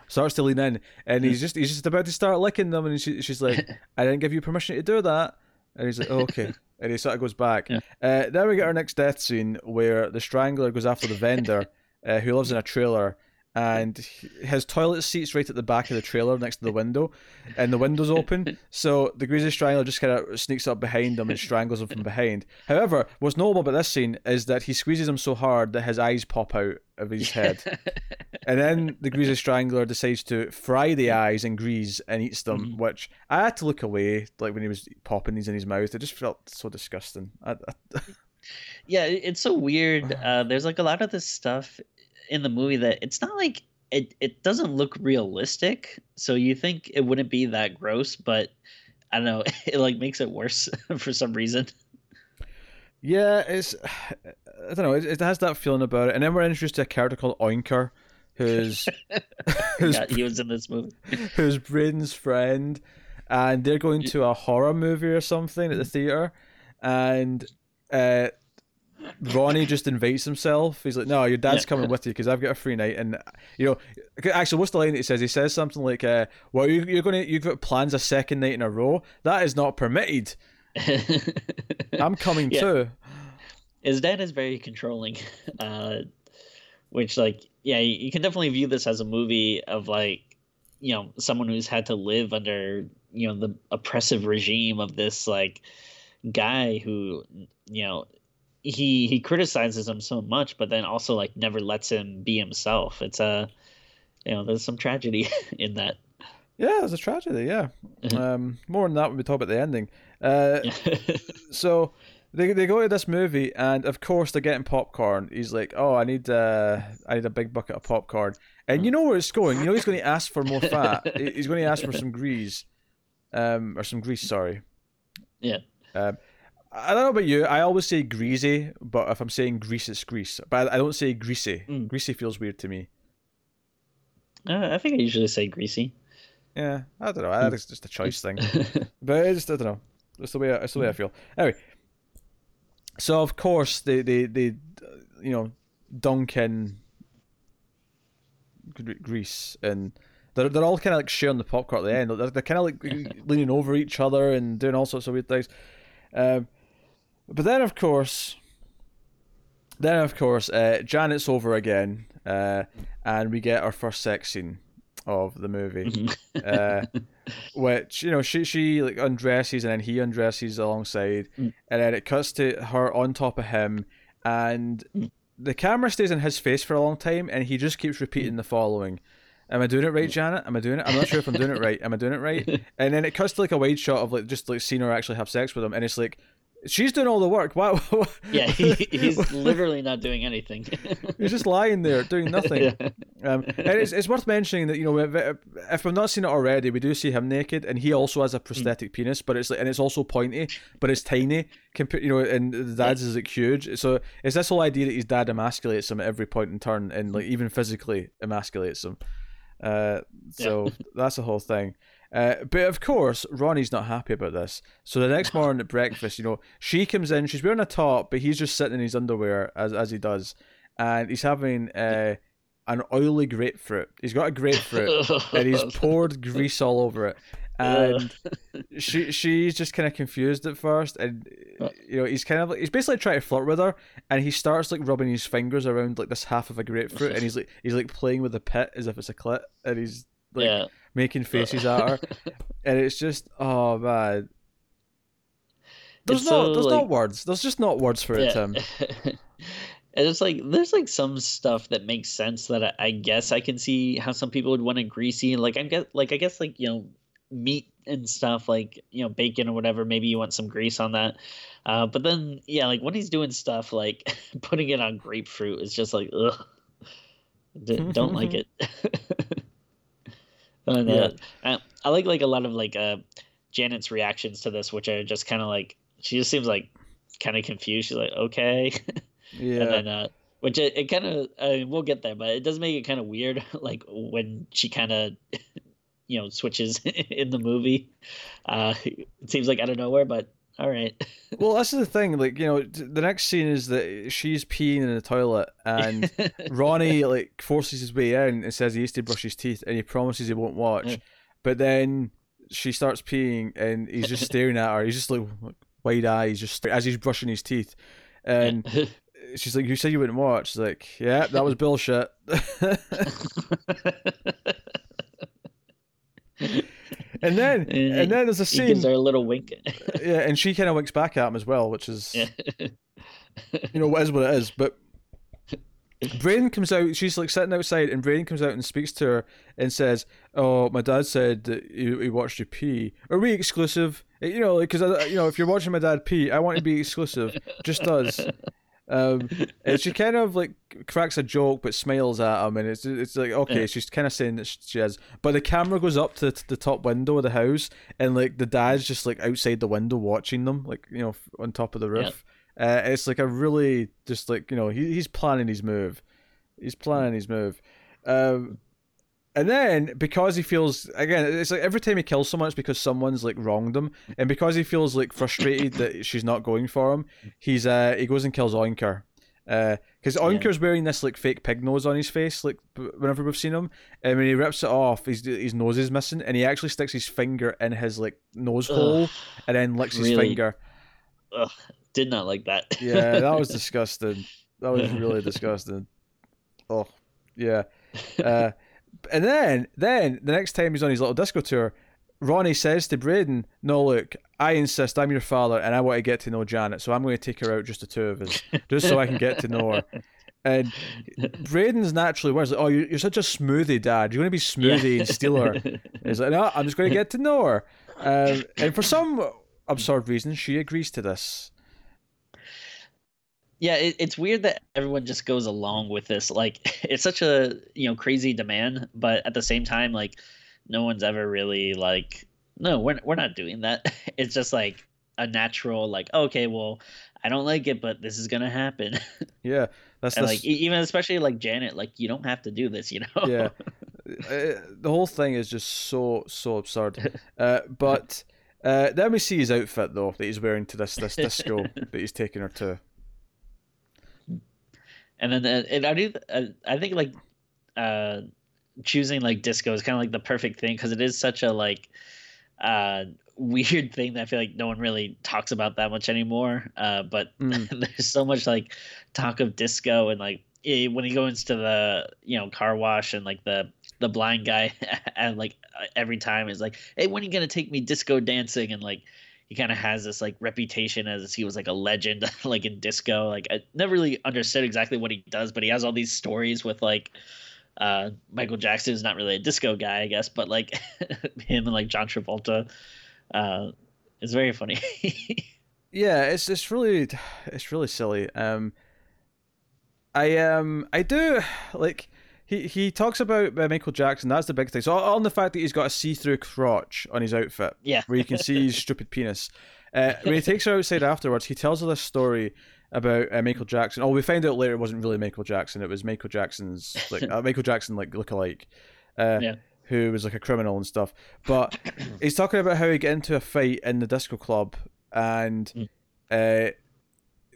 starts to lean in, and he's just he's just about to start licking them, and she, she's like, *laughs* "I didn't give you permission to do that," and he's like, oh, "Okay." And he sort of goes back. Yeah. Uh, then we get our next death scene where the strangler goes after the vendor, uh, who lives in a trailer, and his toilet seat's right at the back of the trailer next to the window, and the window's open. *laughs* So the greasy strangler just kind of sneaks up behind him and strangles him from behind. However, what's notable about this scene is that he squeezes him so hard that his eyes pop out of his head. And then the greasy strangler decides to fry the eyes in grease and eats them, Mhm. which I had to look away, like when he was popping these in his mouth. It just felt so disgusting. I, I, yeah it's so weird *sighs* uh there's like a lot of this stuff in the movie that it's not like it it doesn't look realistic so you think it wouldn't be that gross but i don't know *laughs* it like makes it worse *laughs* for some reason yeah, it's *sighs* I don't know. It, it has that feeling about it. And then we're introduced to a character called Oinker, who's *laughs* who's yeah, he was in this movie who's Braden's friend, and they're going to a horror movie or something at the theater, and uh, Ronnie just invites himself. He's like, "No, your dad's Yeah. coming with you because I've got a free night." And you know, actually, what's the line that he says? He says something like, uh, "Well, you, you're going to you've got plans a second night in a row. That is not permitted." *laughs* I'm coming Yeah. too. his dad is very controlling *laughs* uh which like yeah you, you can definitely view this as a movie of like you know someone who's had to live under you know the oppressive regime of this like guy who you know he he criticizes him so much but then also like never lets him be himself it's a you know there's some tragedy *laughs* in that Yeah, it's a tragedy. Yeah. *laughs* Um, more than that when we talk about the ending. Uh, *laughs* so they they go to this movie, and of course they're getting popcorn. He's like, "Oh, I need uh, I need a big bucket of popcorn," and you know where it's going. You know he's going to ask for more fat. He's going to ask for some grease, um, or some grease. Sorry. Yeah. Um, I don't know about you. I always say greasy, but if I'm saying grease, it's grease. But I, don't say greasy. Mm. Greasy feels weird to me. Uh, i think i usually say greasy Yeah, I don't know. I think it's just a choice thing. *laughs* But I just I don't know. That's the way I, that's the way I feel. Anyway, so of course they they they you know dunk in Gre- grease and they're they're all kind of like sharing the popcorn at the end. They're, they're kind of like *laughs* leaning over each other and doing all sorts of weird things. Um, but then of course, then of course, uh, Janet's over again, uh, and we get our first sex scene of the movie *laughs* uh, which you know she she like undresses and then he undresses alongside, Mm. and then it cuts to her on top of him, and Mm. the camera stays in his face for a long time, and he just keeps repeating the following. Am I doing it right, Janet? Am I doing it? I'm not sure if I'm doing it right. Am I doing it right? *laughs* And then it cuts to like a wide shot of like just like seeing her actually have sex with him, and it's like she's doing all the work. *laughs* Why? yeah he, he's literally not doing anything *laughs* He's just lying there doing *laughs* nothing. Yeah. Um, and it's, it's worth mentioning that you know if, if we've not seen it already, we do see him naked, and he also has a prosthetic penis, but it's like and it's also pointy, but it's tiny. Compared, you know, and the dad's is like huge. So it's this whole idea that his dad emasculates him at every point in turn, and like even physically emasculates him. Uh, so that's the whole thing. Uh, but of course, Ronnie's not happy about this. So the next *laughs* morning at breakfast, you know, she comes in. She's wearing a top, but he's just sitting in his underwear as as he does, and he's having uh, an oily grapefruit. He's got a grapefruit, and he's *laughs* poured grease all over it. And *laughs* she she's just kind of confused at first, and you know he's kind of like he's basically trying to flirt with her, and he starts like rubbing his fingers around like this half of a grapefruit, and he's like he's like playing with the pit as if it's a clit, and he's like yeah making faces at her, *laughs* and it's just oh man. There's It's not so, there's like- not words. There's just not words for it, Tim. *laughs* and it's like there's like some stuff that makes sense that I, I guess I can see how some people would want it greasy. Like I guess like I guess like you know meat and stuff like you know bacon or whatever. Maybe you want some grease on that. Uh, but then yeah, like when he's doing stuff like *laughs* putting it on grapefruit is just like ugh, D- don't like it. And, uh, I, I like like a lot of like uh Janet's reactions to this, which are just kind of like she just seems like kind of confused. She's like, okay, *laughs* Yeah. and then uh, which it, it kind of uh, we'll get there, but it does make it kind of weird, *laughs* like when she kind of *laughs* you know switches in the movie. Uh, it seems like out of nowhere, but all right. *laughs* Well, this is the thing. Like, you know, the next scene is that she's peeing in the toilet, and *laughs* Ronnie like forces his way in and says he used to brush his teeth, and he promises he won't watch. But then she starts peeing, and he's just staring at her. He's just like wide eyes, just as he's brushing his teeth, and *laughs* she's like, "You said you wouldn't watch." She's like, "Yeah, that was bullshit." *laughs* and then, and then there's a he scene, gives her a little wink. *laughs* *laughs* yeah, and she kind of winks back at him as well, which is you know what is what it is. But Braden comes out. She's like sitting outside, and Braden comes out and speaks to her and says, "Oh, my dad said that he, he watched you pee. Are we exclusive? You know, because you know, if you're watching my dad pee, I want to be exclusive. Just us." Um, *laughs* and she kind of like cracks a joke, but smiles at him, and it's it's like okay, Yeah. she's kind of saying that she is. But the camera goes up to the top window of the house, and like the dad's just like outside the window watching them, like you know, on top of the Yeah. roof. Uh, it's like a really just like you know he, he's planning his move, he's planning his move, um, and then because he feels again it's like every time he kills someone it's because someone's like wronged him, and because he feels like frustrated that she's not going for him, he's uh he goes and kills Oinker, because Oinker's wearing this like fake pig nose on his face like b- whenever we've seen him, and when he rips it off, his his nose is missing, and he actually sticks his finger in his like nose hole and then licks his finger. ugh. did not like that. *laughs* yeah, that was *laughs* disgusting. That was really *laughs* disgusting. Oh, yeah. Uh, and then, then the next time he's on his little disco tour, Ronnie says to Braden, "No, look, I insist. I'm your father, and I want to get to know Janet, so I'm going to take her out, just the two of us, just so I can get to know her." And Braden's naturally was like, "Oh, you're, you're such a smoothie dad. You're going to be smoothie yeah. and steal her." *laughs* He's like, "No, I'm just going to get to know her." Um, and for some absurd reason, she agrees to this. Yeah, it, it's weird that everyone just goes along with this. Like, *laughs* it's such a you know crazy demand, but at the same time, like, no one's ever really like, no, we're we're not doing that. *laughs* It's just like a natural, like, okay, well, I don't like it, but this is gonna happen. *laughs* Yeah, that's, and like even especially like Janet, like you don't have to do this, you know. yeah, uh, the whole thing is just so so absurd. Uh, but uh, then we see his outfit though that he's wearing to this this disco that he's taking her to. And then uh, and I do uh, I think like uh choosing like disco is kind of like the perfect thing because it is such a like uh weird thing that I feel like no one really talks about that much anymore. Uh, but mm. *laughs* there's so much like talk of disco and like when he goes to the you know car wash and like the the blind guy *laughs* and like every time is like, hey, when are you gonna take me disco dancing? And like he kind of has this like reputation as he was like a legend *laughs* like in disco. Like I never really understood exactly what he does, but he has all these stories with like uh Michael Jackson is not really a disco guy, I guess, but like *laughs* him and like John Travolta uh, it's very funny. *laughs* yeah, it's it's really it's really silly. Um, I um I do *sighs* like he he talks about uh, Michael Jackson. That's the big thing. So on the fact that he's got a see-through crotch on his outfit, yeah, where you can see his *laughs* stupid penis. Uh, when he takes her outside afterwards, he tells her this story about uh, Michael Jackson. Oh, we find out later it wasn't really Michael Jackson. It was Michael Jackson's like *laughs* uh, Michael Jackson like look-alike. Uh, yeah who was like a criminal and stuff. But *coughs* he's talking about how he got into a fight in the disco club and mm. uh,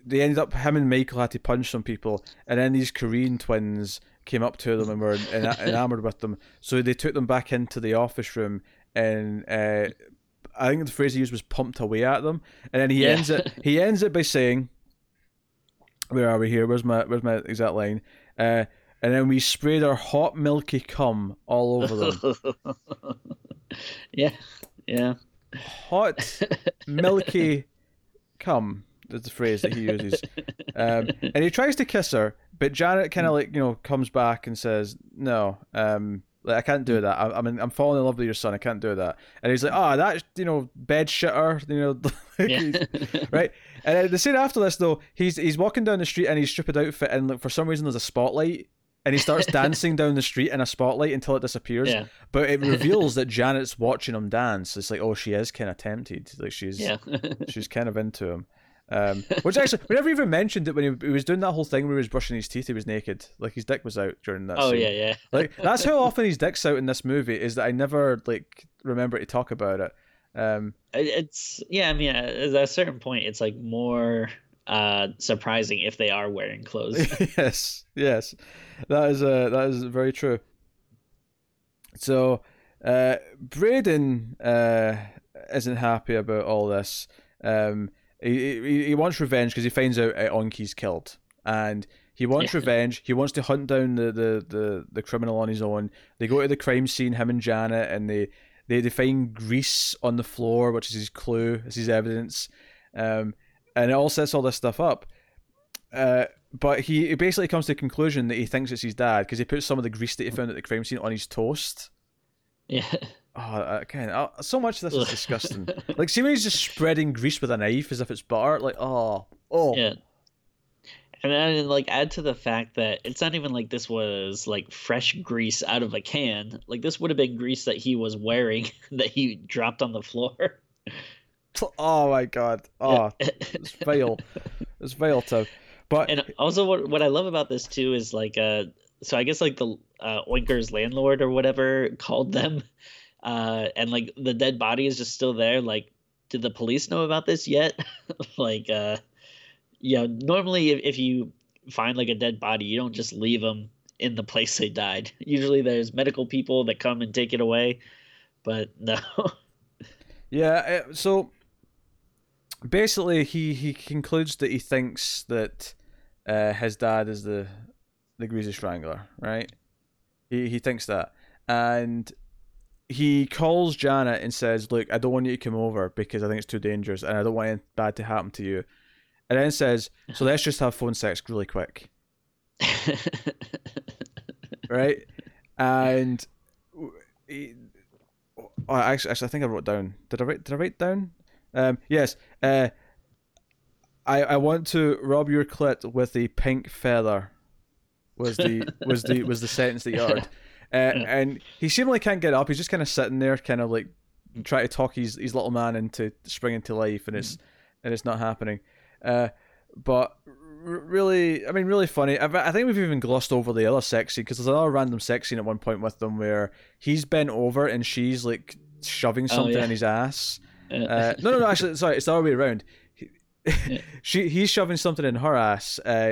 they ended up him and Michael had to punch some people, and then these Korean twins came up to them and were *laughs* enamored with them. So they took them back into the office room and. Uh, I think the phrase he used was pumped away at them, and then he yeah. ends it. He ends it by saying, "Where are we here? Where's my where's my exact line?" Uh, and then we sprayed our hot milky cum all over them. *laughs* yeah, yeah. Hot milky *laughs* cum is the phrase that he uses. Um, and he tries to kiss her, but Janet kind of like you know comes back and says, "No, um, like, I can't do that. I, I mean, I'm falling in love with your son. I can't do that." And he's like, "Ah, oh, that's you know bed shitter, *laughs* you know, *laughs* *laughs* right?" And then the scene after this though, he's he's walking down the street in his stupid outfit, and like, for some reason there's a spotlight and he starts dancing down the street in a spotlight until it disappears. Yeah. But it reveals that Janet's watching him dance. It's like, oh, she is kind of tempted. Like she's yeah. she's kind of into him. Um, *laughs* which actually, we never even mentioned it when he, he, was doing that whole thing where he was brushing his teeth. He was naked, like his dick was out during that. Oh scene. yeah, yeah. *laughs* Like that's how often his dick's out in this movie. Is that I never like remember to talk about it. Um, it's yeah. I mean, at a certain point, it's like more uh, surprising if they are wearing clothes. *laughs* yes, yes, that is uh, that is very true. So, uh, Braden uh, isn't happy about all this. Um, he, he, he wants revenge because he finds out uh, Oinker's killed, and he wants yeah. revenge. He wants to hunt down the, the, the, the criminal on his own. They go to the crime scene, him and Janet, and they they, they find grease on the floor, which is his clue, is his evidence. Um, and it all sets all this stuff up. Uh, but he, he basically comes to the conclusion that he thinks it's his dad because he puts some of the grease that he found at the crime scene on his toast. Yeah. *laughs* Oh, again, uh, so much of this is disgusting. *laughs* like, see when he's just spreading grease with a knife as if it's butter. Like, oh, oh. Yeah. And then, like, add to the fact that it's not even like this was like fresh grease out of a can. Like, this would have been grease that he was wearing *laughs* that he dropped on the floor. *laughs* Oh my god! Oh, it's fail. It's fail too. But and also, what what I love about this too is like, uh, so I guess like the uh, Oinker's landlord or whatever called them, uh, and like the dead body is just still there. Like, did the police know about this yet? *laughs* like, uh, yeah, normally if, if you find like a dead body, you don't just leave them in the place they died. *laughs* Usually, there's medical people that come and take it away, but *laughs* no. yeah, so basically he he concludes that he thinks that uh, his dad is the the greasy strangler, right? He he thinks that, and he calls Janet and says, "Look, I don't want you to come over because I think it's too dangerous, and I don't want anything bad to happen to you." And then says, "So let's just have phone sex really quick." *laughs* right? And he, oh, actually, actually, I think I wrote down. Did I write? Did I write down? Um, yes. Uh, I I want to rub your clit with a pink feather. Was the was the was the sentence that you uttered, *laughs* uh, and he seemingly can't get up. He's just kind of sitting there, kind of like trying to talk his his little man into springing to life, and it's and it's not happening. Uh, but really, I mean, really funny. I, think we've even glossed over the other sex scene because there's another random sex scene at one point with them where he's bent over and she's like shoving something oh, yeah. in his ass. Uh, no, no, no. Actually, sorry, it's the other way around. *laughs* she he's shoving something in her ass. Uh,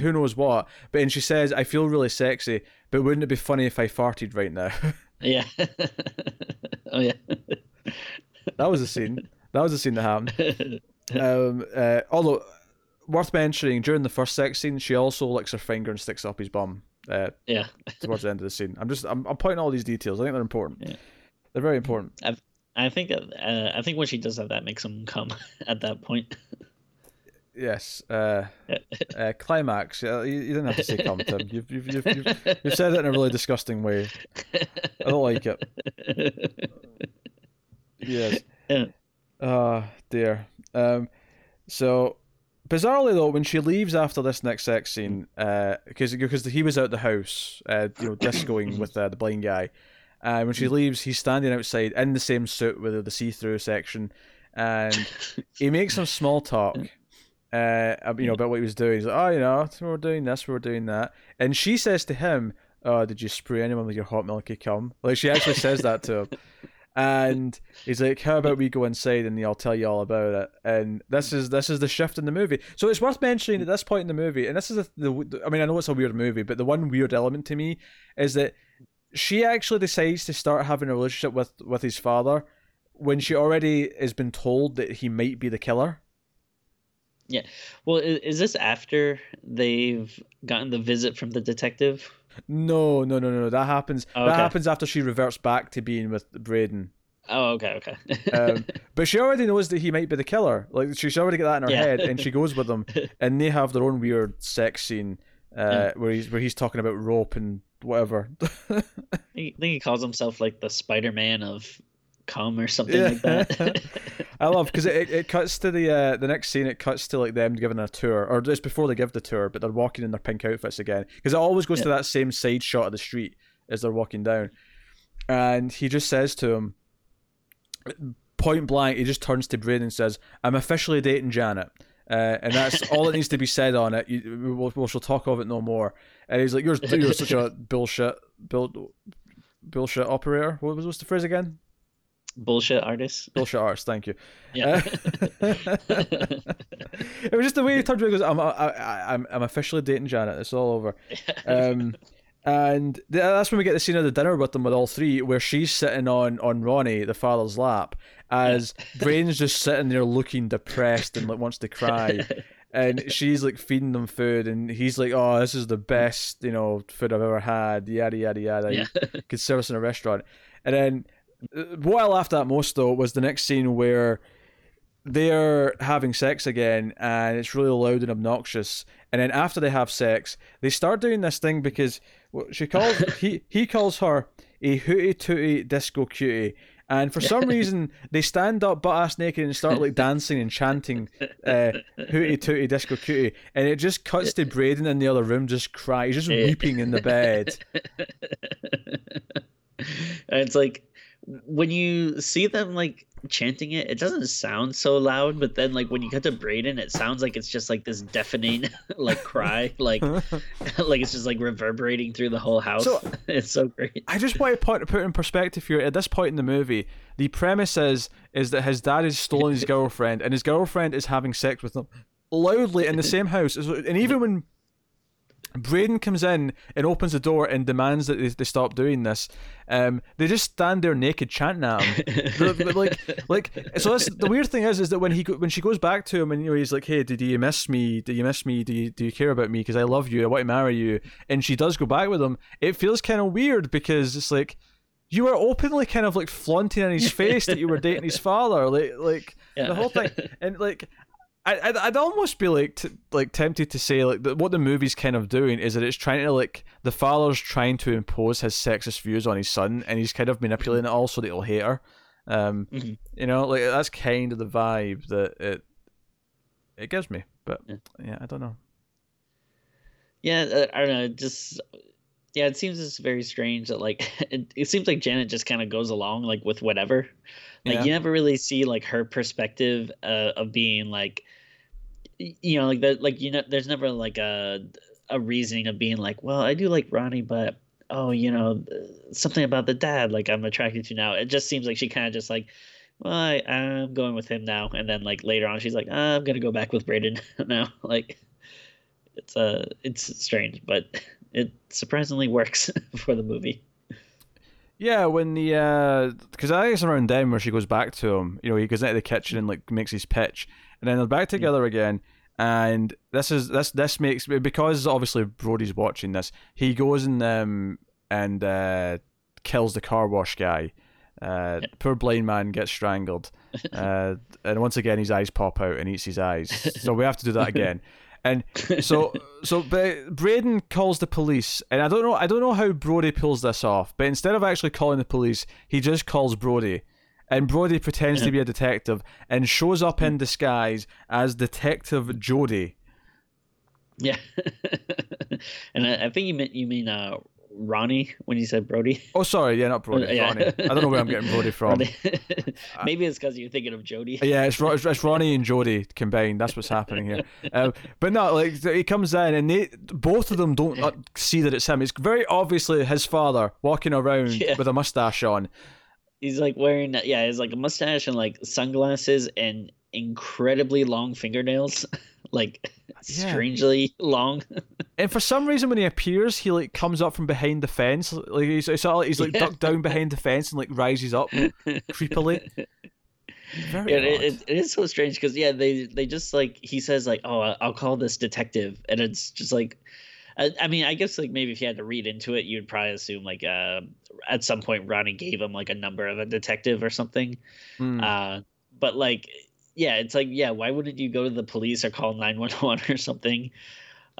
who knows what? But and she says, "I feel really sexy, but wouldn't it be funny if I farted right now?" *laughs* yeah. *laughs* oh yeah. that was a scene. That was a scene that happened. Um, uh, although worth mentioning during the first sex scene, she also licks her finger and sticks up his bum. Uh, yeah. towards the end of the scene, I'm just I'm, I'm pointing all these details. I think they're important. Yeah. They're very important. I've, I think uh, I think when she does that, that makes him come *laughs* at that point. Yes. Uh, *laughs* uh, climax. You, you, didn't have to say come, Tim. *laughs* You've, you've, you've, you've, you've said it in a really disgusting way. I don't like it. Yes. Yeah. Oh, dear. Um, so bizarrely though, when she leaves after this next sex scene, because uh, because he was out the house, uh, you know, discoing with uh, the blind guy, uh, when she leaves, he's standing outside in the same suit with the see-through section, and he makes some small talk. Uh, you know about what he was doing. He's like, "Oh, you know, we're doing this, we're doing that," and she says to him, "Oh, did you spray anyone with your hot milky cum?" Like she actually says that to him, and he's like, "How about we go inside and I'll tell you all about it." And this is this is the shift in the movie. So it's worth mentioning at this point in the movie, and this is a, the I mean I know it's a weird movie, but the one weird element to me is that she actually decides to start having a relationship with with his father when she already has been told that he might be the killer. Yeah. Well, is, is this after they've gotten the visit from the detective? No, no, no, no. That happens. Oh, okay. That happens after she reverts back to being with Braden. Oh, okay, okay. um, but she already knows that he might be the killer. Like she's already got that in her yeah. head, and she goes with him, *laughs* and they have their own weird sex scene uh, where he's where he's talking about rope and whatever. *laughs* I think he calls himself like the Spider Man of come or something yeah. like that. *laughs* *laughs* I love because it, it cuts to the uh, the next scene. It cuts to like them giving a tour, or just before they give the tour, but they're walking in their pink outfits again because it always goes yeah. to that same side shot of the street as they're walking down, and he just says to him, point blank, he just turns to Braden and says, "I'm officially dating Janet." Uh, and that's all that needs to be said on it. You, we'll, we shall talk of it no more. And he's like, "You're *laughs* you're such a bullshit, build, bullshit operator." What was what's the phrase again? bullshit artist. Bullshit artist. Thank you. Yeah. Uh, *laughs* it was just the way he turned to me. Goes, I'm, I, I'm, I'm officially dating Janet. It's all over. *laughs* Um, and that's when we get the scene of the dinner with them with all three, where she's sitting on on Ronnie, the father's lap, as Braden's just sitting there looking depressed and like wants to cry. And she's like feeding them food, and he's like, "Oh, this is the best, you know, food I've ever had." Yada yada yada. Yeah. You *laughs* could serve us in a restaurant, and then uh, what I laughed at most though was the next scene where they're having sex again and it's really loud and obnoxious and then after they have sex they start doing this thing because she calls *laughs* he he calls her a hooty tooty disco cutie and for some *laughs* reason they stand up butt ass naked and start like dancing and chanting uh, hooty tooty disco cutie and it just cuts to Braden in the other room just crying just weeping in the bed. *laughs* And it's like when you see them like chanting it, it doesn't sound so loud, but then like when you cut to Braden, it sounds like it's just like this deafening *laughs* like cry, like *laughs* like it's just like reverberating through the whole house. So, *laughs* it's so great. I just want to put put in perspective here. At this point in the movie, the premise is is that his dad has stolen his girlfriend, and his girlfriend is having sex with him loudly in the same house. And even when Braden comes in and opens the door and demands that they, they stop doing this. Um, they just stand there naked chanting at him. *laughs* like, like so. That's the weird thing is, is that when he when she goes back to him and you know he's like, "Hey, do, do you miss me? Do you miss me? Do you do you care about me? Because I love you. I want to marry you." And she does go back with him. It feels kind of weird because it's like you were openly kind of like flaunting in his face that you were dating his father, like like yeah. the whole thing, *laughs* and like I, I'd almost be like t- like tempted to say like what the movie's kind of doing is that it's trying to like the father's trying to impose his sexist views on his son and he's kind of manipulating it all so that he'll hate her. Um, mm-hmm. you know, like that's kind of the vibe that it it gives me. But yeah, yeah I don't know. Yeah, uh, I don't know. Just yeah, it seems it's very strange that like *laughs* it, it seems like Janet just kind of goes along like with whatever. Like yeah. you never really see like her perspective uh, of being like you know like that like you know there's never like a a reasoning of being like well i do like ronnie but oh you know something about the dad like i'm attracted to now. It just seems like she kind of just like well I, i'm going with him now. And then like later on she's like oh, i'm gonna go back with braden *laughs* now. *laughs* Like it's uh it's strange but it surprisingly works *laughs* for the movie. Yeah, when the because uh, I guess around then where she goes back to him. You know, he goes into the kitchen and like makes his pitch, and then they're back together yeah. again. And this is this this makes because obviously Brody's watching this. He goes and um and uh, kills the car wash guy. Uh, yeah. Poor blind man gets strangled, *laughs* uh, and once again his eyes pop out and eats his eyes. So we have to do that *laughs* again. And so, so but Braden calls the police, and I don't know, I don't know how Brody pulls this off, but instead of actually calling the police, he just calls Brody, and Brody pretends to be a detective and shows up in disguise as Detective Jody. Yeah, *laughs* and I, I, think you meant you mean uh, Ronnie when you said Brody. Oh, sorry, yeah, not Brody. *laughs* Yeah. Ronnie. I don't know where I'm getting Brody from. *laughs* Maybe it's because you're thinking of Jody. Yeah, it's, it's, it's Ronnie and Jody combined. That's what's happening here. Um, but no, like he comes in and they both of them don't uh, see that it's him. It's very obviously his father walking around yeah. with a mustache on. He's like wearing yeah, he's like a mustache and like sunglasses and incredibly long fingernails. *laughs* like strangely long. *laughs* and for some reason, when he appears, he like comes up from behind the fence. Like he's, he's like he's like yeah. ducked down behind the fence and like rises up creepily. *laughs* Very yeah, it, it is so strange because yeah, they they just like he says like, oh, I'll call this detective, and it's just like. I, mean, I guess like maybe if you had to read into it, you'd probably assume like uh, at some point Ronnie gave him like a number of a detective or something. Mm. Uh, but like yeah, it's like yeah, why wouldn't you go to the police or call nine one one *laughs* or something?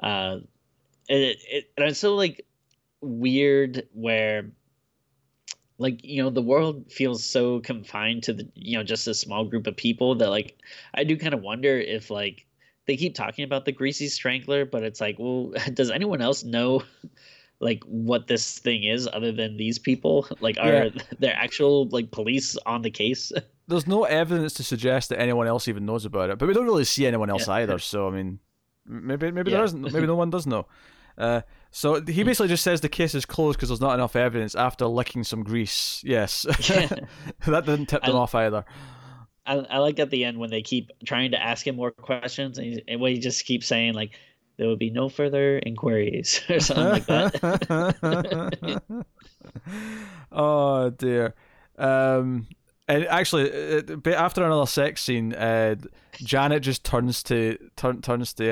Uh, it, it and it's so like weird where like you know the world feels so confined to the you know just a small group of people that like I do kind of wonder if like they keep talking about the greasy strangler, but it's like, well, *laughs* does anyone else know like what this thing is other than these people? *laughs* Like, are yeah. *laughs* there actual like police on the case? there's no evidence to suggest that anyone else even knows about it, but we don't really see anyone else yeah. either. So I mean, maybe maybe yeah. there isn't. Maybe no one does know. Uh, so he hmm. basically just says the case is closed because there's not enough evidence after licking some grease. Yes, that didn't tip them I, off either. I, I, like at the end when they keep trying to ask him more questions, and, he, and when he just keeps saying like, "There will be no further inquiries" *laughs* or something like that. *laughs* oh dear. Um, and actually, after another sex scene, uh, Janet just turns to turn, turns to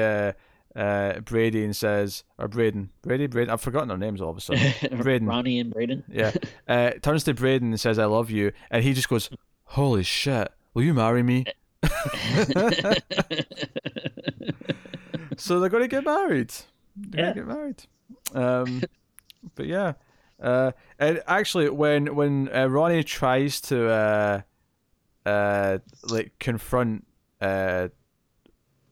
uh, uh, Brady and says, or Braden, Brady, Braden. I've forgotten their names all of a sudden. *laughs* Braden, Ronnie, and Braden. yeah, uh, turns to Braden and says, "I love you," and he just goes, "Holy shit! Will you marry me?" *laughs* *laughs* so they're going to get married. They're yeah. going to get married. Um, *laughs* but yeah. Uh, and actually, when when uh, Ronnie tries to uh, uh, like confront uh,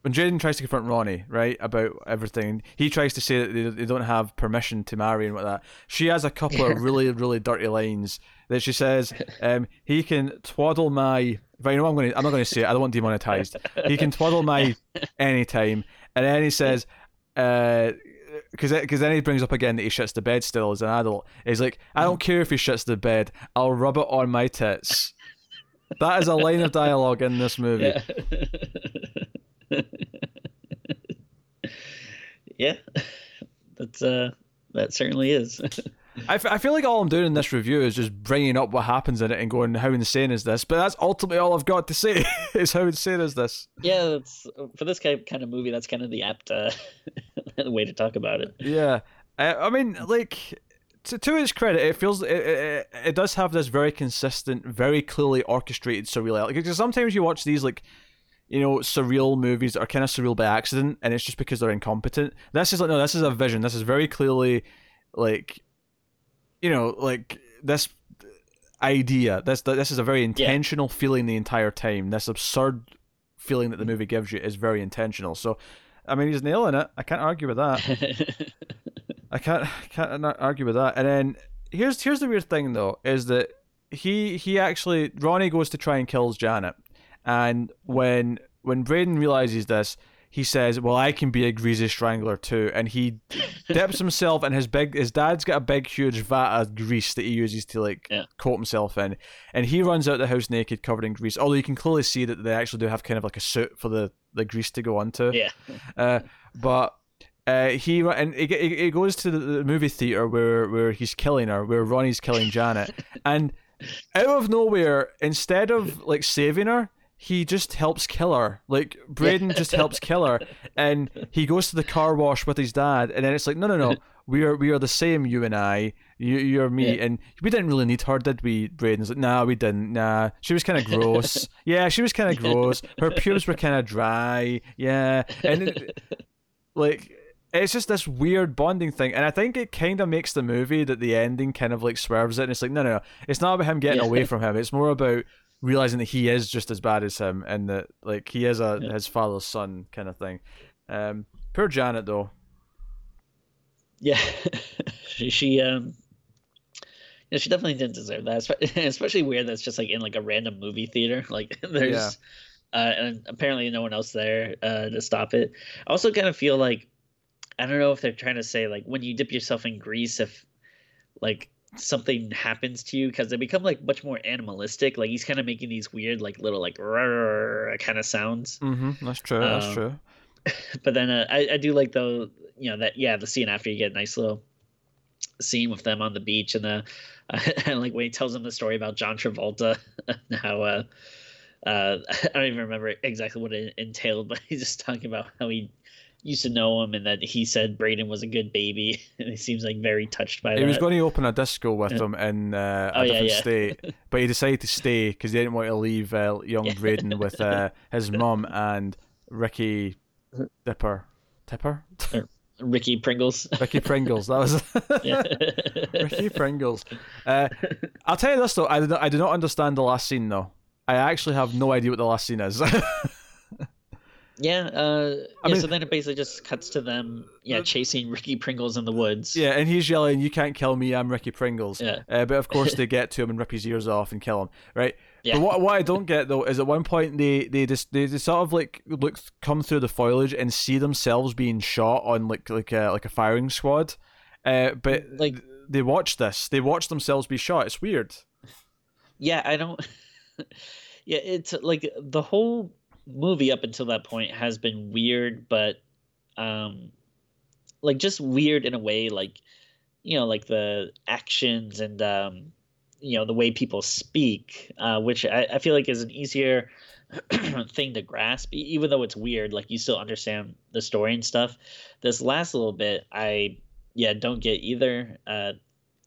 when Jaden tries to confront Ronnie, right, about everything, he tries to say that they, they don't have permission to marry and what that. She has a couple of really, really dirty lines that she says, um, he can twaddle my. But you know, what I'm going. To, I'm not going to say it. I don't want demonetized. He can twaddle my *laughs* anytime, and then he says, uh, because because then he brings up again that he shits the bed still as an adult. He's like, I don't care if he shits the bed. I'll rub it on my tits. that is a line of dialogue in this movie. Yeah, *laughs* yeah. that's uh, that certainly is. *laughs* I, f- I feel like all I'm doing in this review is just bringing up what happens in it and going, how insane is this? But that's ultimately all I've got to say *laughs* is how insane is this? Yeah, that's for this kind of movie. That's kind of the apt uh, *laughs* way to talk about it. Yeah, uh, I mean, like to, to its credit, it feels it, it, it does have this very consistent, very clearly orchestrated surreal. Like, because sometimes you watch these like you know, surreal movies that are kind of surreal by accident, and it's just because they're incompetent. This is like no, this is a vision. This is very clearly like you know, like this idea. This this is a very intentional yeah. feeling the entire time. This absurd feeling that the movie gives you is very intentional. So, I mean, he's nailing it. I can't argue with that. *laughs* I can't can't argue with that. And then here's here's the weird thing though is that he he actually Ronnie goes to try and kills Janet, and when when Braden realizes this, he says, "Well, I can be a greasy strangler too," and he dips himself in his big. His dad's got a big, huge vat of grease that he uses to like yeah. coat himself in, and he runs out the house naked, covered in grease. Although you can clearly see that they actually do have kind of like a suit for the the grease to go onto. Yeah. *laughs* Uh, but uh, he and he, he goes to the movie theater where where he's killing her, where Ronnie's killing Janet, and out of nowhere, instead of like saving her, he just helps kill her. Like *laughs* Braden just helps kill her, and he goes to the car wash with his dad, and then it's like, no, no, no, we are we are the same, you and I, you you're me, yeah. and we didn't really need her, did we? Braden's like, nah, we didn't. Nah, she was kind of gross. *laughs* yeah, she was kind of gross. Her pubes were kind of dry. Yeah, and it, like it's just this weird bonding thing, and I think it kind of makes the movie that the ending kind of like swerves it, and it's like, no, no, no, it's not about him getting yeah. away from him. It's more about realizing that he is just as bad as him and that like he is a yeah. his father's son kind of thing. Um, poor Janet though. Yeah, *laughs* she, she um. Yeah, she definitely didn't deserve that. *laughs* Especially weird that's just like in like a random movie theater. *laughs* Like there's, yeah. uh, and apparently no one else there uh, to stop it. I also kind of feel like, I don't know if they're trying to say like when you dip yourself in grease, if like something happens to you because they become like much more animalistic. Like he's kind of making these weird, like little like kind of sounds. Mm-hmm. That's true. Um, that's true. *laughs* But then uh, I I do like though you know that yeah the scene after you get a nice little scene with them on the beach and the uh, *laughs* and like when he tells them the story about John Travolta *laughs* and how uh uh I don't even remember exactly what it entailed but he's just talking about how he used to know him and that he said Braden was a good baby *laughs* and he seems like very touched by he that. He was going to open a disco with him in uh, a oh, different yeah, yeah. state, *laughs* but he decided to stay because he didn't want to leave uh, young yeah. Braden with uh, *laughs* his mum and Ricky Dipper. Tipper? Ricky Pringles. Ricky Pringles. That was Ricky Pringles. Uh, I'll tell you this though, I do, not, I do not understand the last scene though. I actually have no idea what the last scene is. Yeah, uh, I yeah, mean, so then it basically just cuts to them, yeah, uh, chasing Ricky Pringles in the woods. Yeah, and he's yelling, "You can't kill me! I'm Ricky Pringles." Yeah. Uh, but of course, they *laughs* get to him and rip his ears off and kill him, right? Yeah. But what, what I don't get though is at one point they they just they, they sort of like look come through the foliage and see themselves being shot on like like a like a firing squad, uh, but like they watch this, they watch themselves be shot. It's weird. Yeah, I don't. *laughs* yeah, it's like the whole movie up until that point has been weird, but um, like just weird in a way, like you know, like the actions and um, you know the way people speak, uh, which I, I feel like is an easier *clears throat* thing to grasp, even though it's weird. Like you still understand the story and stuff. This last little bit, I yeah don't get either. Uh,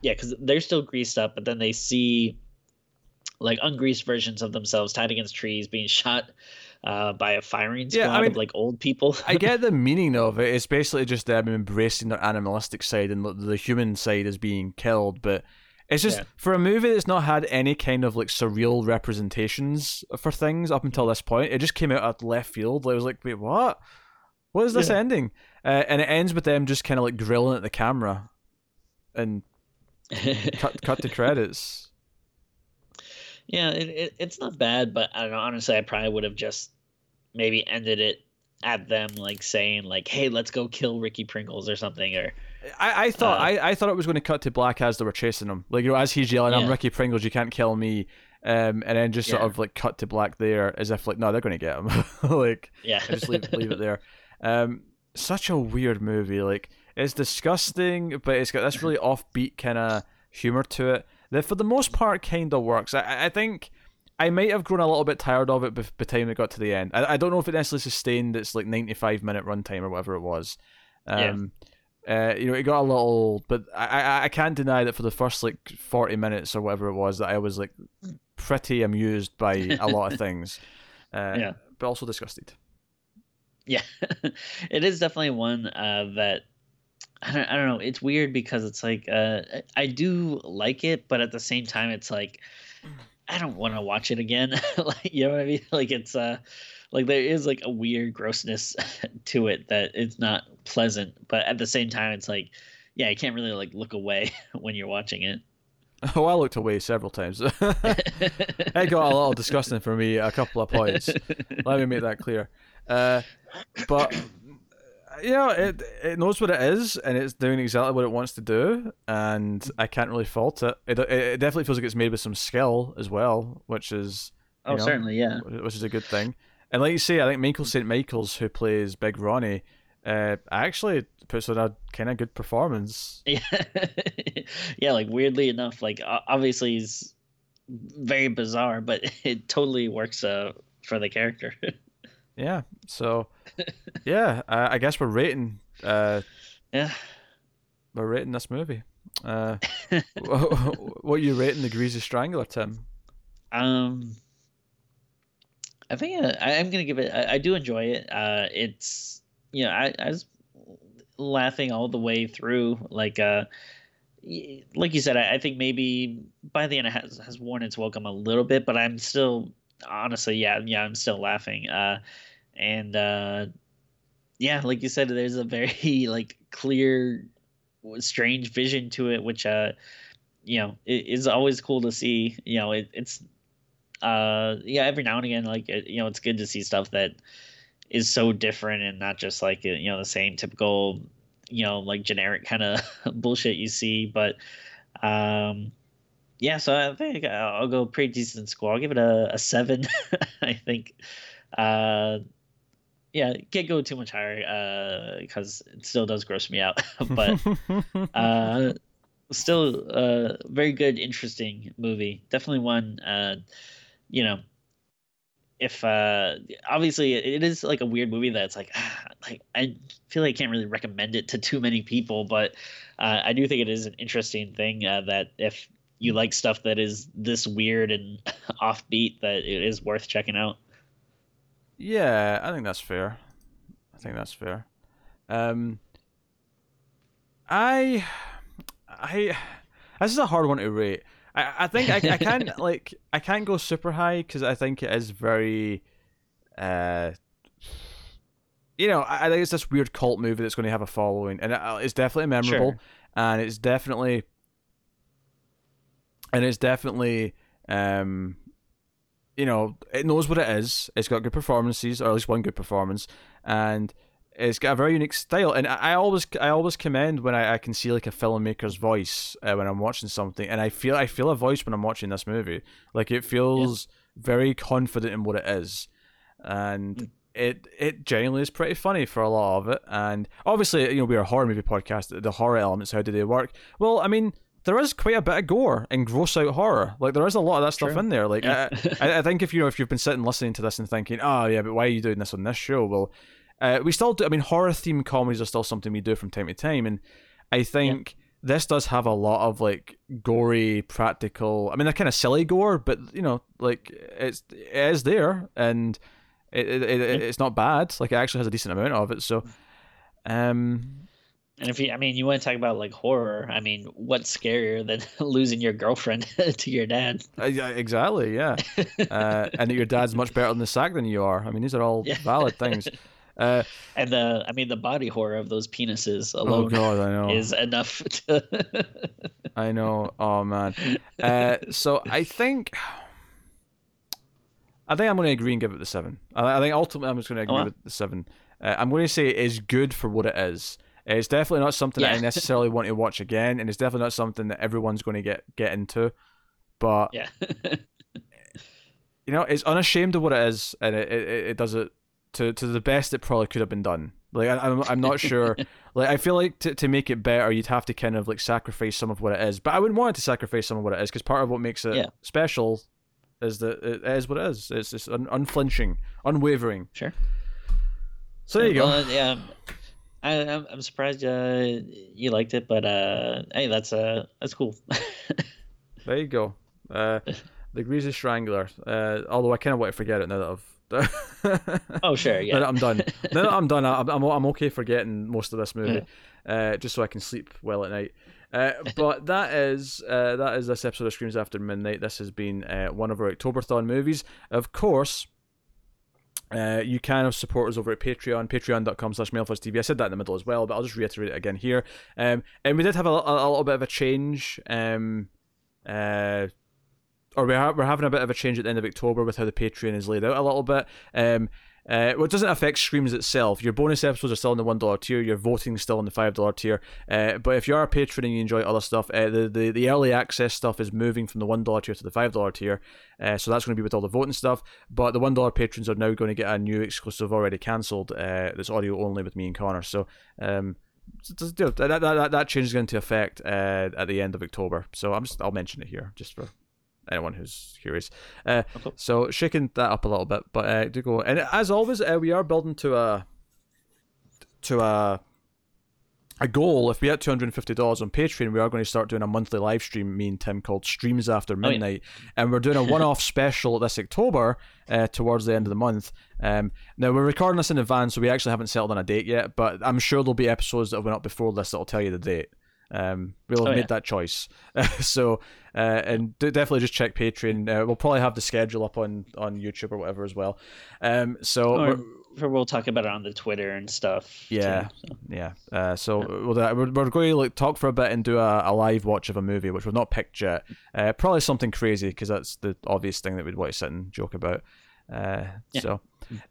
yeah, because they're still greased up, but then they see like ungreased versions of themselves tied against trees being *laughs* shot uh, by a firing squad yeah, I mean, of like old people. I get the *laughs* meaning of it. It's basically just them embracing their animalistic side and the human side is being killed. But it's just yeah. for a movie that's not had any kind of like surreal representations for things up until this point. It just came out at left field. It was like, wait, what? What is this yeah. ending? Uh, and it ends with them just kind of like grilling at the camera and *laughs* cut cut the credits. Yeah, it, it, it's not bad, but I don't know. Honestly, I probably would have just maybe ended it at them like saying like, "Hey, let's go kill Ricky Pringles" or something. Or I, I thought uh, I, I thought it was going to cut to black as they were chasing him. Like you know, as he's yelling, yeah. "I'm Ricky Pringles, you can't kill me." Um, and then just sort yeah. of like cut to black there, as if like, no, they're going to get him. *laughs* like, yeah, just leave, leave it there. Um, such a weird movie. Like it's disgusting, but it's got this really *laughs* offbeat kind of humor to it that, for the most part, kind of works. I, I think I might have grown a little bit tired of it by the time it got to the end. I, I don't know if it necessarily sustained its like ninety five minute runtime or whatever it was. Um, yeah. Uh, you know, it got a little old, but I, I I can't deny that for the first like forty minutes or whatever it was, that I was like pretty amused by a lot of *laughs* things. Uh, yeah, but also disgusted. Yeah, *laughs* it is definitely one uh, that I don't, I don't know. It's weird because it's like uh, I do like it, but at the same time, it's like I don't want to watch it again. *laughs* like you know what I mean? *laughs* Like it's uh like there is like a weird grossness *laughs* to it that it's not pleasant, but at the same time, it's like yeah, you can't really like look away when you're watching it. Oh, I looked away several times. it got a little disgusting for me a couple of points. Let me make that clear. Uh, but know, it it knows what it is, and it's doing exactly what it wants to do, and I can't really fault it. It it definitely feels like it's made with some skill as well, which is oh know, certainly yeah, which is a good thing. And like you say, I think Michael St. Michaels, who plays Big Ronnie, uh, actually puts on a kind of good performance. Yeah, *laughs* yeah. Like weirdly enough, like obviously he's very bizarre, but *laughs* it totally works uh, for the character. *laughs* Yeah. So, *laughs* yeah, I, I guess we're rating. Uh, yeah. We're rating this movie. Uh, *laughs* what, what are you rating the Greasy Strangler, Tim? Um, I think uh, I, am gonna give it. I, I, do enjoy it. Uh, it's you know I, I was laughing all the way through. Like uh, like you said, I, I think maybe by the end it has has worn its welcome a little bit, but I'm still honestly, yeah, yeah, I'm still laughing. Uh, and uh, yeah, like you said, there's a very *laughs* like clear, strange vision to it, which uh, you know, it is always cool to see. You know, it, it's uh, yeah, every now and again, like it, you know, it's good to see stuff that is so different and not just like you know the same typical, you know, like generic kind of *laughs* bullshit you see, but um yeah, so I think I'll go pretty decent score. I'll give it a, a seven. *laughs* I think. Uh, yeah, can't go too much higher because uh, it still does gross me out. *laughs* but *laughs* uh, still a very good, interesting movie. Definitely one. Uh, you know, if uh, obviously it is like a weird movie that's like *sighs* like I feel like I can't really recommend it to too many people, but uh, I do think it is an interesting thing uh, that if you like stuff that is this weird and *laughs* offbeat that it is worth checking out. Yeah, I think that's fair. I think that's fair. Um, I, I, this is a hard one to rate. I, I think I, I can't *laughs* like I can't go super high because I think it is very, uh, you know, I, I, think it's this weird cult movie that's going to have a following, and it, it's definitely memorable, sure. and it's definitely and it's definitely um you know it knows what it is. It's got good performances or at least one good performance. And it's got a very unique style. And i, I always i always commend when i, I can see like a filmmaker's voice uh, when i'm watching something. And i feel i feel a voice when i'm watching this movie. Like it feels yeah. very confident in what it is. And mm. it it genuinely is pretty funny for a lot of it. And obviously you know we're a horror movie podcast. The horror elements how do they work? Well i mean there is quite a bit of gore and gross out horror. Like there is a lot of that stuff True. in there. Like yeah. I, I, think if you know if you've been sitting listening to this and thinking, oh yeah, but why are you doing this on this show? Well, uh, we still do. I mean, horror themed comedies are still something we do from time to time, and I think. Yeah. This does have a lot of like gory, practical. I mean, they're kind of silly gore, but you know, like it's it is there, and it, it, it it's not bad. Like it actually has a decent amount of it. So, um, and if you, I mean, you want to talk about like horror. I mean, what's scarier than *laughs* losing your girlfriend *laughs* to your dad? Uh, yeah, exactly. Yeah, *laughs* uh, and that your dad's much better in the sack than you are. I mean, these are all yeah. valid things. Uh, and the, I mean, the body horror of those penises oh, alone. Oh God, I know. Is enough to. I know. Oh man. Uh, so I think. I think I'm going to agree and give it the seven. I, I think ultimately I'm just going to agree oh, with the seven. Uh, I'm going to say it is good for what it is. It's definitely not something yeah. that I *laughs* necessarily want to watch again, and it's definitely not something that everyone's going to get get into. But yeah, *laughs* you know, it's unashamed of what it is, and it, it, it does it to to the best it probably could have been done. Like I, I'm, I'm not sure. *laughs* like I feel like to, to make it better, you'd have to kind of like sacrifice some of what it is. But I wouldn't want it to sacrifice some of what it is because part of what makes it Yeah. special is that it is what it is. It's just un- unflinching, unwavering. Sure. So there you go. Yeah. I, I'm, I'm surprised uh, you liked it, but uh, hey, that's uh, that's cool. *laughs* There you go. Uh, the Greasy Strangler. Uh, although I kind of want to forget it now that I've. *laughs* oh, sure, yeah. I'm done. now that I'm done, *laughs* I'm, I'm, I'm okay forgetting most of this movie, uh, just so I can sleep well at night. Uh, but that is uh, that is this episode of Screams After Midnight. This has been uh, one of our Octoberthon movies. Of course, uh, you can support us over at Patreon, patreon.com slash TV. I said that in the middle as well, but I'll just reiterate it again here. Um, and we did have a, a, a little bit of a change. Um, uh, or we're, we're having a bit of a change at the end of October with how the Patreon is laid out a little bit. Um, uh, well, it doesn't affect Screams itself. Your bonus episodes are still in the one dollar tier. Your voting is still in the five dollar tier. Uh, but if you are a patron and you enjoy other stuff, uh, the, the the early access stuff is moving from the one dollar tier to the five dollar tier. Uh, so that's going to be with all the voting stuff. But the one dollar patrons are now going to get a new exclusive already cancelled. Uh, that's audio only with me and Connor. So um, that, that, that, that change is going to affect uh, at the end of October. So I'm just I'll mention it here just for anyone who's curious. Uh, Okay. so shaking that up a little bit, but uh, do go. And as always, uh, we are building to a to a a goal. If we hit two hundred and fifty dollars on Patreon, we are going to start doing a monthly live stream. Me and Tim called Streams After yeah. Midnight, and we're doing a one-off *laughs* special this October uh, towards the end of the month. Um, now we're recording this in advance, so we actually haven't settled on a date yet. But I'm sure there'll be episodes that went up before this that'll tell you the date. Um, we'll have Oh, made yeah. that choice. *laughs* so, uh, and definitely just check Patreon. Uh, we'll probably have the schedule up on, on YouTube or whatever as well. Um, so or we'll talk about it on the Twitter and stuff. too, Yeah. so. yeah. Uh, so we'll, uh, we're, we're going to like talk for a bit and do a, a live watch of a movie, which we've not picked yet. Uh, probably something crazy because that's the obvious thing that we'd want to sit and joke about. Uh, Yeah. So,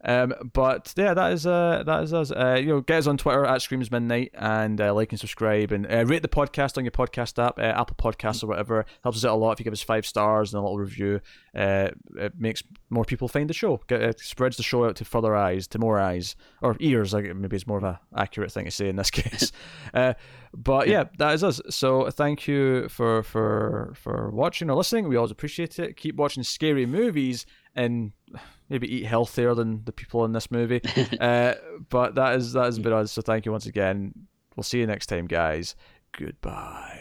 um, but yeah, that is uh, that is us. Uh, you know, get us on Twitter at Screams Midnight and uh, like and subscribe and uh, rate the podcast on your podcast app, uh, Apple Podcasts or whatever. Helps us out a lot if you give us five stars and a little review. Uh, it makes more people find the show. Get, it spreads the show out to further eyes, to more eyes or ears. Like maybe it's more of a accurate thing to say in this *laughs* case. uh, but yeah, that is us. So thank you for for for watching or listening. We always appreciate it. Keep watching scary movies and maybe eat healthier than the people in this movie. *laughs* uh, but that is that has been us. So thank you once again. We'll see you next time, guys. Goodbye.